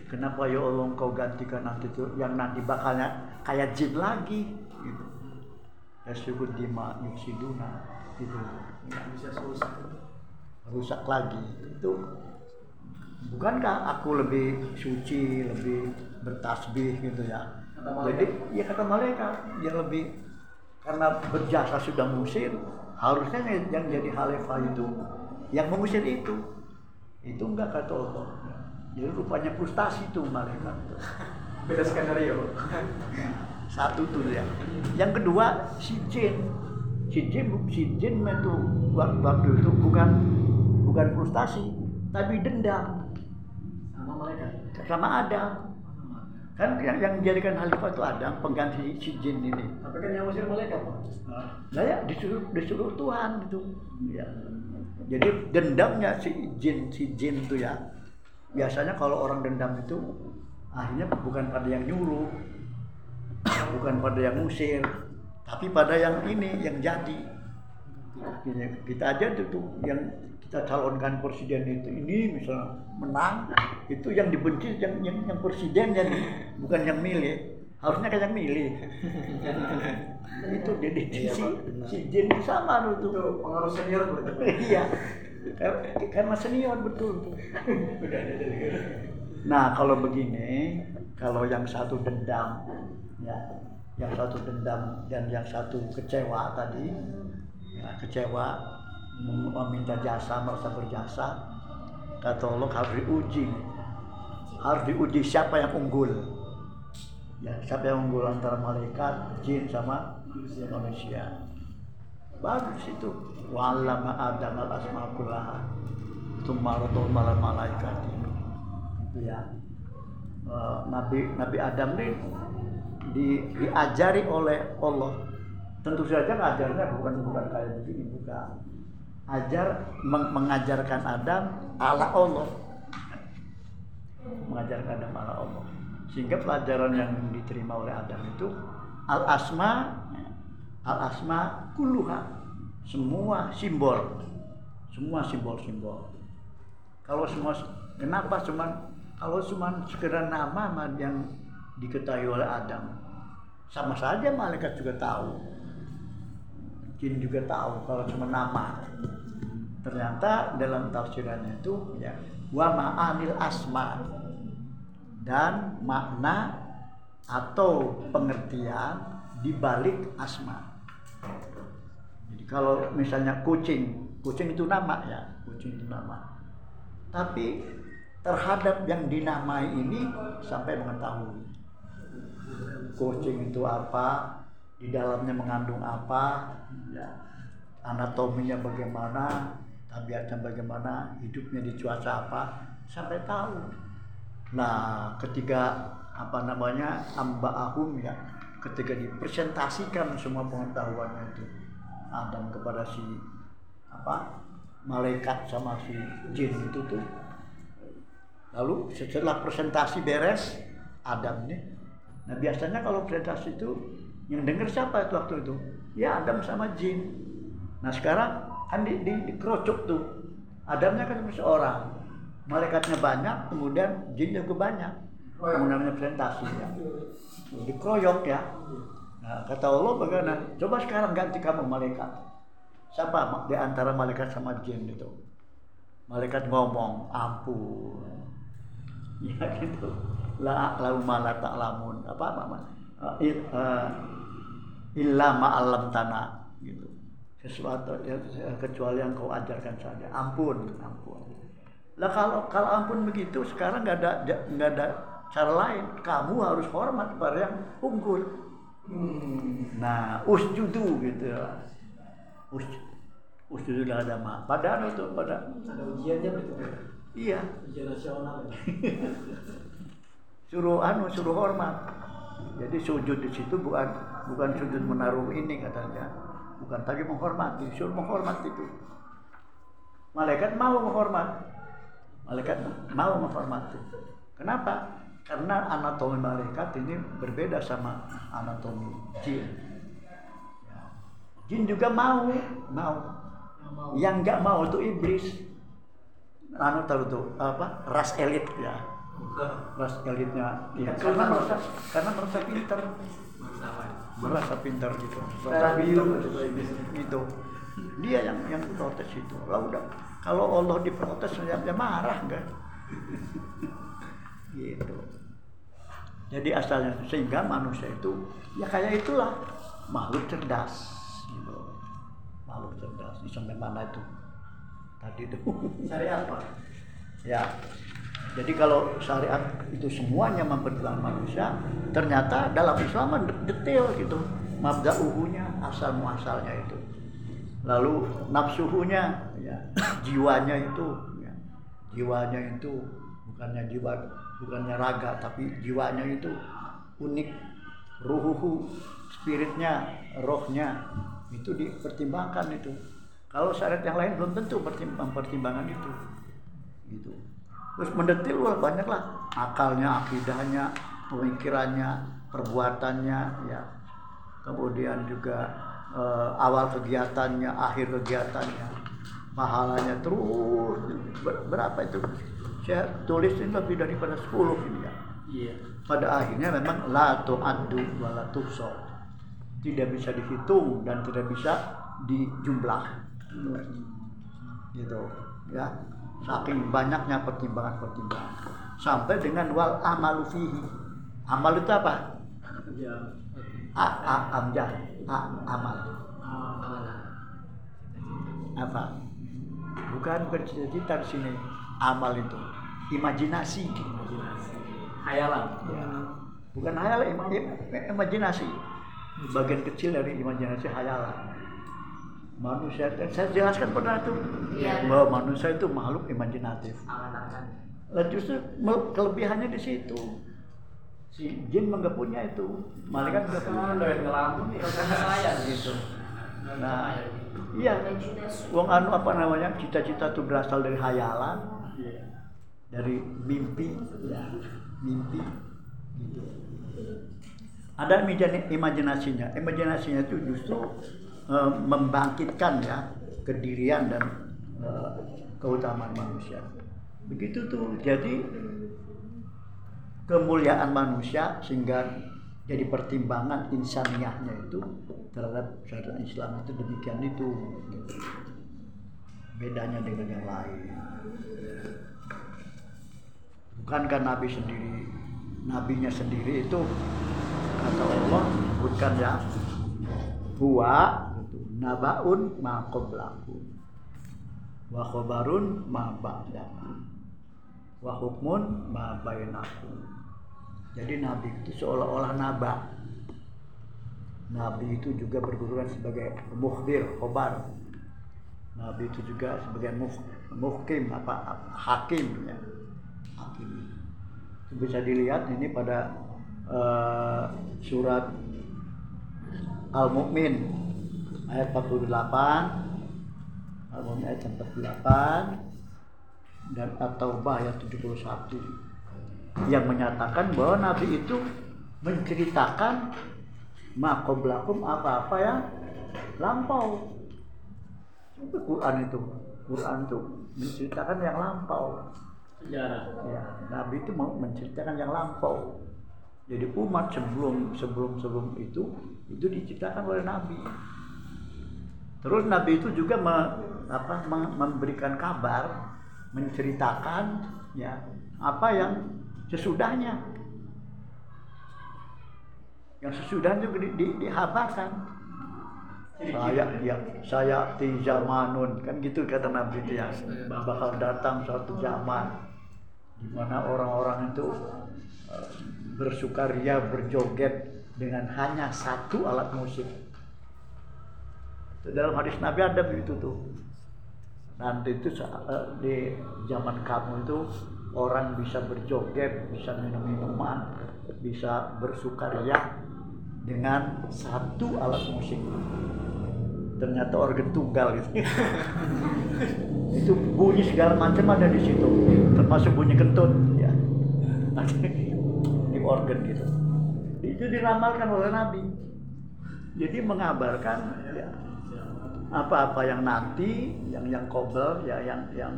Kenapa ya Allah engkau gantikan nanti itu? Yang nanti bakalnya kayak jin lagi. Gitu. Yasukudima yusiduna gitu. Bisa rusak lagi. Itu bukankah aku lebih suci lebih bertasbih gitu ya? Jadi ya kata malaikat yang lebih karena berjasa sudah mengusir harusnya yang jadi khalifah itu yang mengusir itu itu enggak kata Allah jadi rupanya frustasi itu malaikat. Beda skenario. satu tuh ya yang kedua si jin si jin si jin itu waktu, itu bukan bukan frustasi tapi dendam Sama malaikat. sama Adam kan yang yang menjadikan khalifah itu Adam pengganti si jin ini. Tapi kan yang usir malaikat Pak. nah ya disuruh disuruh Tuhan itu ya. Jadi dendamnya si jin si jin itu ya. Biasanya kalau orang dendam itu akhirnya bukan pada yang nyuruh bukan pada yang ngusir tapi pada yang ini yang jadi. Kita aja tuh yang kita calonkan presiden itu ini misalnya menang itu yang dibenci yang yang, yang presiden yang bukan yang milih. Harusnya kan yang milih. Itu jadi si si Jin sama tuh Itu. Pengaruh senior iya. Kar- karena senior betul. Tuh nah kalau begini kalau yang satu dendam ya yang satu dendam dan yang satu kecewa tadi ya, kecewa mem- meminta jasa merasa berjasa kata Allah harus diuji harus diuji siapa yang unggul. Ya siapa yang unggul antara malaikat jin sama manusia. Bagus itu. Walama adam al asma tsumma radul malal malaikat. Itu ya. Eh, nabi nabi adam ini di, diajari oleh Allah. Tentu saja ngajarnya bukan bukan kayak begini bukan ajar meng- mengajarkan Adam ala Allah. Mengajarkan Adam ala Allah. Sehingga pelajaran yang diterima oleh Adam itu al asma al asma kulluha. Semua simbol. Semua simbol-simbol kalau semua kenapa cuman kalau cuma sekedar nama yang diketahui oleh Adam? Sama saja malaikat juga tahu jin juga tahu kalau cuma nama. Ternyata dalam tafsirannya itu ya wa ma'anil asma dan makna atau pengertian di balik asma. Jadi kalau misalnya kucing, kucing itu nama ya, kucing itu nama. Tapi terhadap yang dinamai ini sampai mengetahui kucing itu apa, di dalamnya mengandung apa, ya, anatominya bagaimana, tabiatnya bagaimana, hidupnya di cuaca apa, sampai tahu. Nah, ketika apa namanya amba ahum ya, ketika dipresentasikan semua pengetahuannya itu Adam kepada si apa malaikat sama si jin itu tuh lalu setelah presentasi beres Adam nih nah biasanya kalau presentasi itu yang dengar siapa itu waktu itu? Ya Adam sama jin. Nah sekarang kan di, di, dikerocok tuh. Adamnya kan seorang. Malaikatnya banyak kemudian jin juga banyak. Namanya presentasi ya. Dikeroyok ya. Nah, kata Allah bagaimana? Coba sekarang ganti kamu malaikat. Siapa? Di antara malaikat sama jin itu. Malaikat ngomong ampun. Ya gitu. La lalu malah tak lamun apa apa uh, il, uh, illa ma'alam tanah gitu sesuatu ya, kecuali yang kau ajarkan saja ampun ampun lah kalau kalau ampun begitu sekarang nggak ada nggak ada cara lain kamu harus hormat pada yang unggul Hmm. nah usjudu gitu us usjudu ada ma padahal itu pada Ada ujiannya. Pak? iya Ujian nasional. ya? suruh anu suruh hormat jadi sujud di situ bukan bukan sujud menaruh ini katanya. Bukan tapi menghormati. Suruh menghormat itu. Malaikat mau menghormat. Malaikat mau menghormati kenapa? Karena anatomi malaikat ini berbeda sama anatomi jin. Jin juga mau mau. Yang nggak mau itu iblis. Anu tahu tuh apa? Ras elit ya ras elitnya ya karena merasa karena merasa pinter merasa pinter gitu. Merasa biru pinter gitu. dia yang yang protes itu. Lah udah. Kalau Allah diprotes ya marah enggak gitu. Jadi asalnya sehingga manusia itu ya kayak itulah. Makhluk cerdas gitu. Makhluk cerdas. Ini sampai mana itu? Tadi itu. Syariat Pak. ya jadi kalau syariat itu semuanya memperjuangkan manusia ternyata dalam Islam de- detail gitu. Mabda uhunya asal muasalnya itu. Lalu nafsuhunya ya jiwanya itu ya, jiwanya itu bukannya jiwa bukannya raga tapi jiwanya itu unik. Ruhuhu spiritnya rohnya itu dipertimbangkan itu. Kalau syariat yang lain belum tentu pertim- mempertimbangkan itu. Gitu terus mendetil wah banyak lah akalnya akidahnya pemikirannya perbuatannya ya kemudian juga eh, awal kegiatannya akhir kegiatannya pahalanya terus Ber- berapa itu saya tulis ini lebih daripada 10 ini ya Iya. pada akhirnya memang la tu'addu wa la tuhsa. Tidak bisa dihitung dan tidak bisa dijumlah. Gitu. Ya. Saking banyaknya pertimbangan-pertimbangan. Sampai dengan wal amalu fihi. Amal itu apa? Ya. A, a. A, amal. Apa? Bukan bukan cita-cita di sini. Amal itu imajinasi. Hayalan. Ya. Bukan hayalan, im- im- imajinasi. Bagian kecil dari imajinasi hayalan. Manusia, saya jelaskan pernah itu Iya. bahwa manusia itu makhluk imajinatif. Lah justru kelebihannya di situ. Si jin nggak punya itu, malaikat nggak punya. Doyan ngelamun ya karena saya gitu. Nah, iya. Wong anu apa namanya? Cita-cita itu berasal dari hayalan, Iya. dari mimpi, ya, mimpi. Gitu. Ada imajin- imajinasinya. Imajinasinya itu justru eh, membangkitkan ya kedirian dan eh, keutamaan manusia. Begitu tuh. Jadi kemuliaan manusia sehingga jadi pertimbangan insaniahnya itu terhadap syariat Islam itu demikian itu bedanya dengan yang lain bukankah Nabi sendiri nabinya sendiri itu kata Allah bukan ya huwa nabaun ma qablakum. Wa khabarun ma ba'dakum wa hukmun ma bainakum. Jadi nabi itu seolah-olah naba. Nabi itu juga berguruan sebagai mukhbir khobar. Nabi itu juga sebagai muh, muhkim apa hakim ya. Hakim. Itu bisa dilihat ini pada eh, surat Al-Mu'min ayat 48 Al-Mu'min ayat 48 dan At-Taubah ayat 71 yang menyatakan bahwa Nabi itu menceritakan makoblakum apa-apa yang lampau. Itu Quran itu? Quran itu menceritakan yang lampau. Sejarah. ya Nabi itu mau menceritakan yang lampau. Jadi umat sebelum sebelum sebelum itu itu diceritakan oleh Nabi terus Nabi itu juga me- apa, mem- memberikan kabar menceritakan ya apa yang sesudahnya. Yang sesudahnya di, di, dihabarkan. Saya ya saya di zamanun. Kan gitu kata Nabi itu ya. Bakal datang suatu zaman di mana orang-orang itu eh, bersukaria berjoget dengan hanya satu alat musik dalam hadis Nabi ada begitu tuh. Nanti itu eh, di zaman kamu itu orang bisa berjoget bisa minum minuman bisa bersukaria dengan satu alat musik. Ternyata organ tunggal gitu. Itu bunyi segala macam ada di situ termasuk bunyi kentut ya. Ini organ gitu. Itu diramalkan oleh Nabi. Jadi mengabarkan ya, apa-apa yang nanti yang yang kobel ya yang yang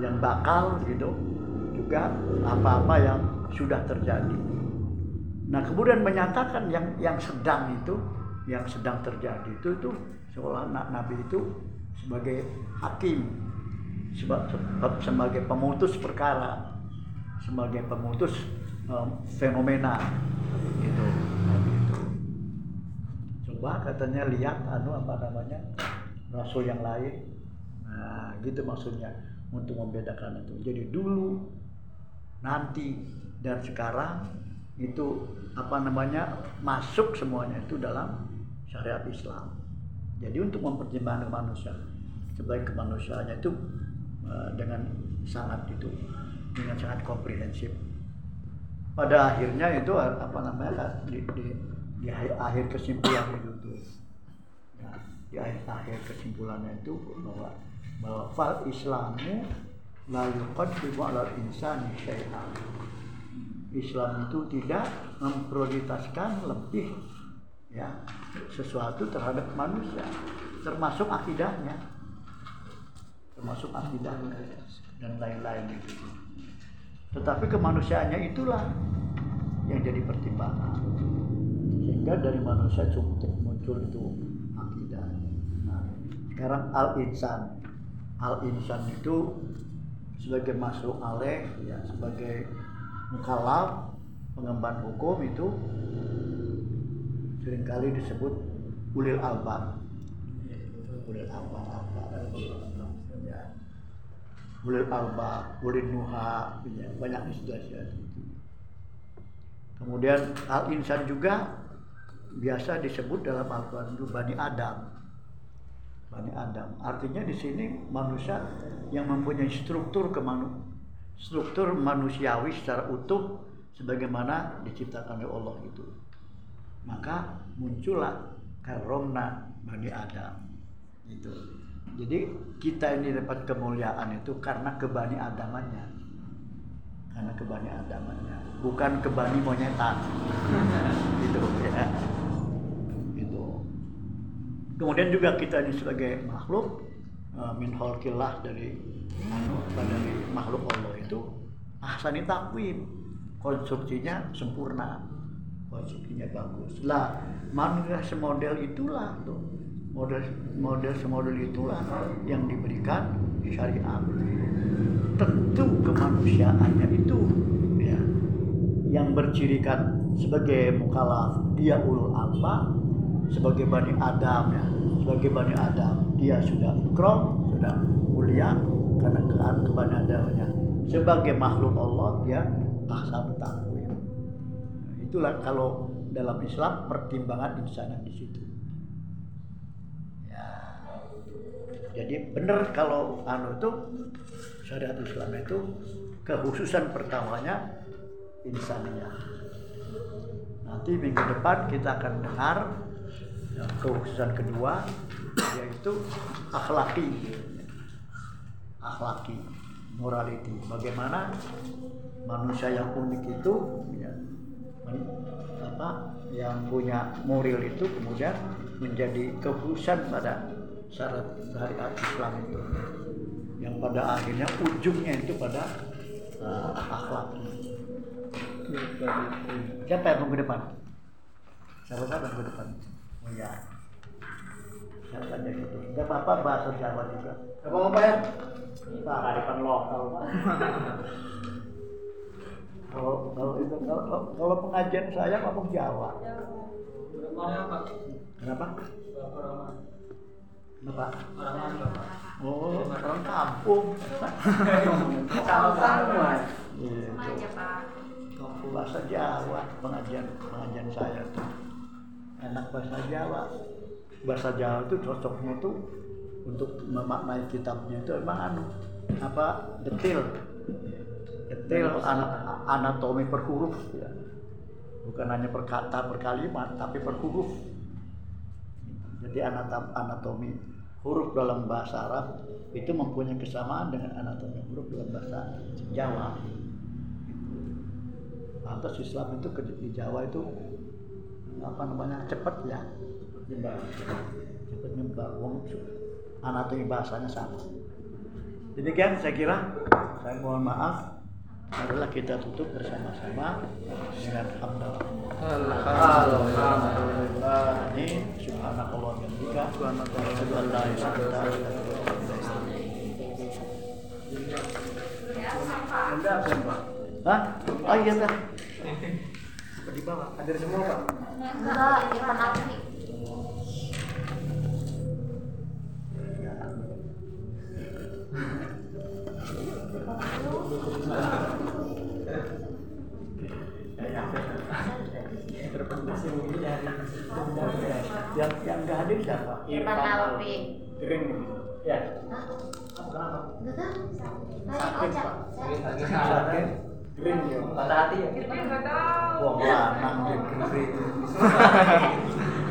yang bakal gitu. Juga apa-apa yang sudah terjadi. Nah kemudian menyatakan yang yang sedang itu yang sedang terjadi itu itu seolah na- Nabi itu sebagai hakim seba- se- sebagai pemutus perkara sebagai pemutus em, fenomena gitu. Coba katanya lihat anu apa namanya rasul yang lain. Nah gitu maksudnya. Untuk membedakan itu. Jadi dulu nanti dan sekarang itu apa namanya masuk semuanya itu dalam syariat Islam. Jadi untuk mempertimbangkan manusia sebagai kemanusiaannya itu eh, dengan sangat itu dengan sangat komprehensif. Pada akhirnya itu apa namanya di, di, di akhir, kesimpulan itu di akhir, akhir kesimpulannya itu bahwa bahwa fal islamu la yuqaddimu ala insani syai'an. Islam itu tidak memprioritaskan lebih ya sesuatu terhadap manusia termasuk akidahnya. Termasuk akidahnya dan lain-lain itu tetapi kemanusiaannya itulah yang jadi pertimbangan. Sehingga dari manusia muncul itu sekarang al insan al insan itu sebagai masuk aleh ya sebagai mukallaf pengemban hukum itu sering kali disebut ulil albab ulil albab ya. Ulil albab ulil nuha ya, banyak istilah itu kemudian al insan juga biasa disebut dalam Al-Quran itu Bani Adam Bani Adam. Artinya di sini manusia yang mempunyai struktur kemanu struktur manusiawi secara utuh sebagaimana diciptakan oleh Allah itu. Maka muncullah karomna Bani Adam. Itu jadi kita ini dapat kemuliaan itu karena kebani adamannya. Karena kebani adamannya. Bukan kebani monyetan. Gitu ya. itu kemudian juga kita ini sebagai makhluk eh, min khalqillah dari anu apa, dari makhluk Allah itu ahsani takwim konstruksinya sempurna filosofinya bagus. Lah manusia semodel itulah tuh. Model model semodel itulah yang diberikan syariat. Tentu kemanusiaannya itu ya yang bercirikan sebagai mukalaf dia ulul alfa sebagai bani Adam ya. Sebagai bani Adam dia sudah ikram sudah mulia karena ke kebani Adamnya. Sebagai makhluk Allah dia ahsan takwim itulah kalau dalam Islam pertimbangan insanah di situ. Ya. Jadi benar kalau anu itu syariat Islam itu kekhususan pertamanya insaniyah nanti minggu depan kita akan dengar kekhususan kedua yaitu akhlaki. Akhlaki morality. Bagaimana manusia yang unik itu ya, men- apa yang punya moral itu kemudian menjadi kekhususan pada syarat syariat Islam itu. Yang pada akhirnya ujungnya itu pada uh, akhlak siapa yang minggu depan? Siapa siapa minggu depan ya siapa aja gitu nggak apa-apa bahasa Jawa juga. Apa mau bayar? Pak, Kearifan lokal, Pak. kalau kalau itu kalau, kalau- pengajian saya ngomong Jawa. Apa? kenapa Bapak kenapa oh orang kampung. Sama semua. Iya, kampung bahasa Jawa pengajian pengajian saya tuh enak bahasa Jawa. Bahasa Jawa itu cocoknya tuh untuk memaknai kitabnya itu emang anu apa detail. Detail ana- anatomi per huruf ya. Bukan hanya per kata per kalimat tapi per huruf. Jadi anatom- anatomi huruf dalam bahasa Arab itu mempunyai kesamaan dengan anatomi huruf dalam bahasa Jawa. Lantas Islam itu di Jawa itu apa namanya cepat ya nyebar cepat nyebar wong anatomi bahasanya sama demikian saya kira saya mohon maaf adalah kita tutup bersama-sama dengan hamdalah Alhamdulillah. ini subhanakallah wa bihamdika. Anda Pak. Hah? Oh iya dah. Di bawah. Hadir semua, Pak. Enggak. Yang yang nggak hadir siapa? Irfan Afri. Kering. Ya. Kenapa? Enggak tahu. Sakit. Pak. Sakit. Kering ya. Patah hati ya? Wong lanang gitu.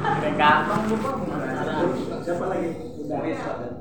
Kering kantong, Pak. Siapa lagi? Udah.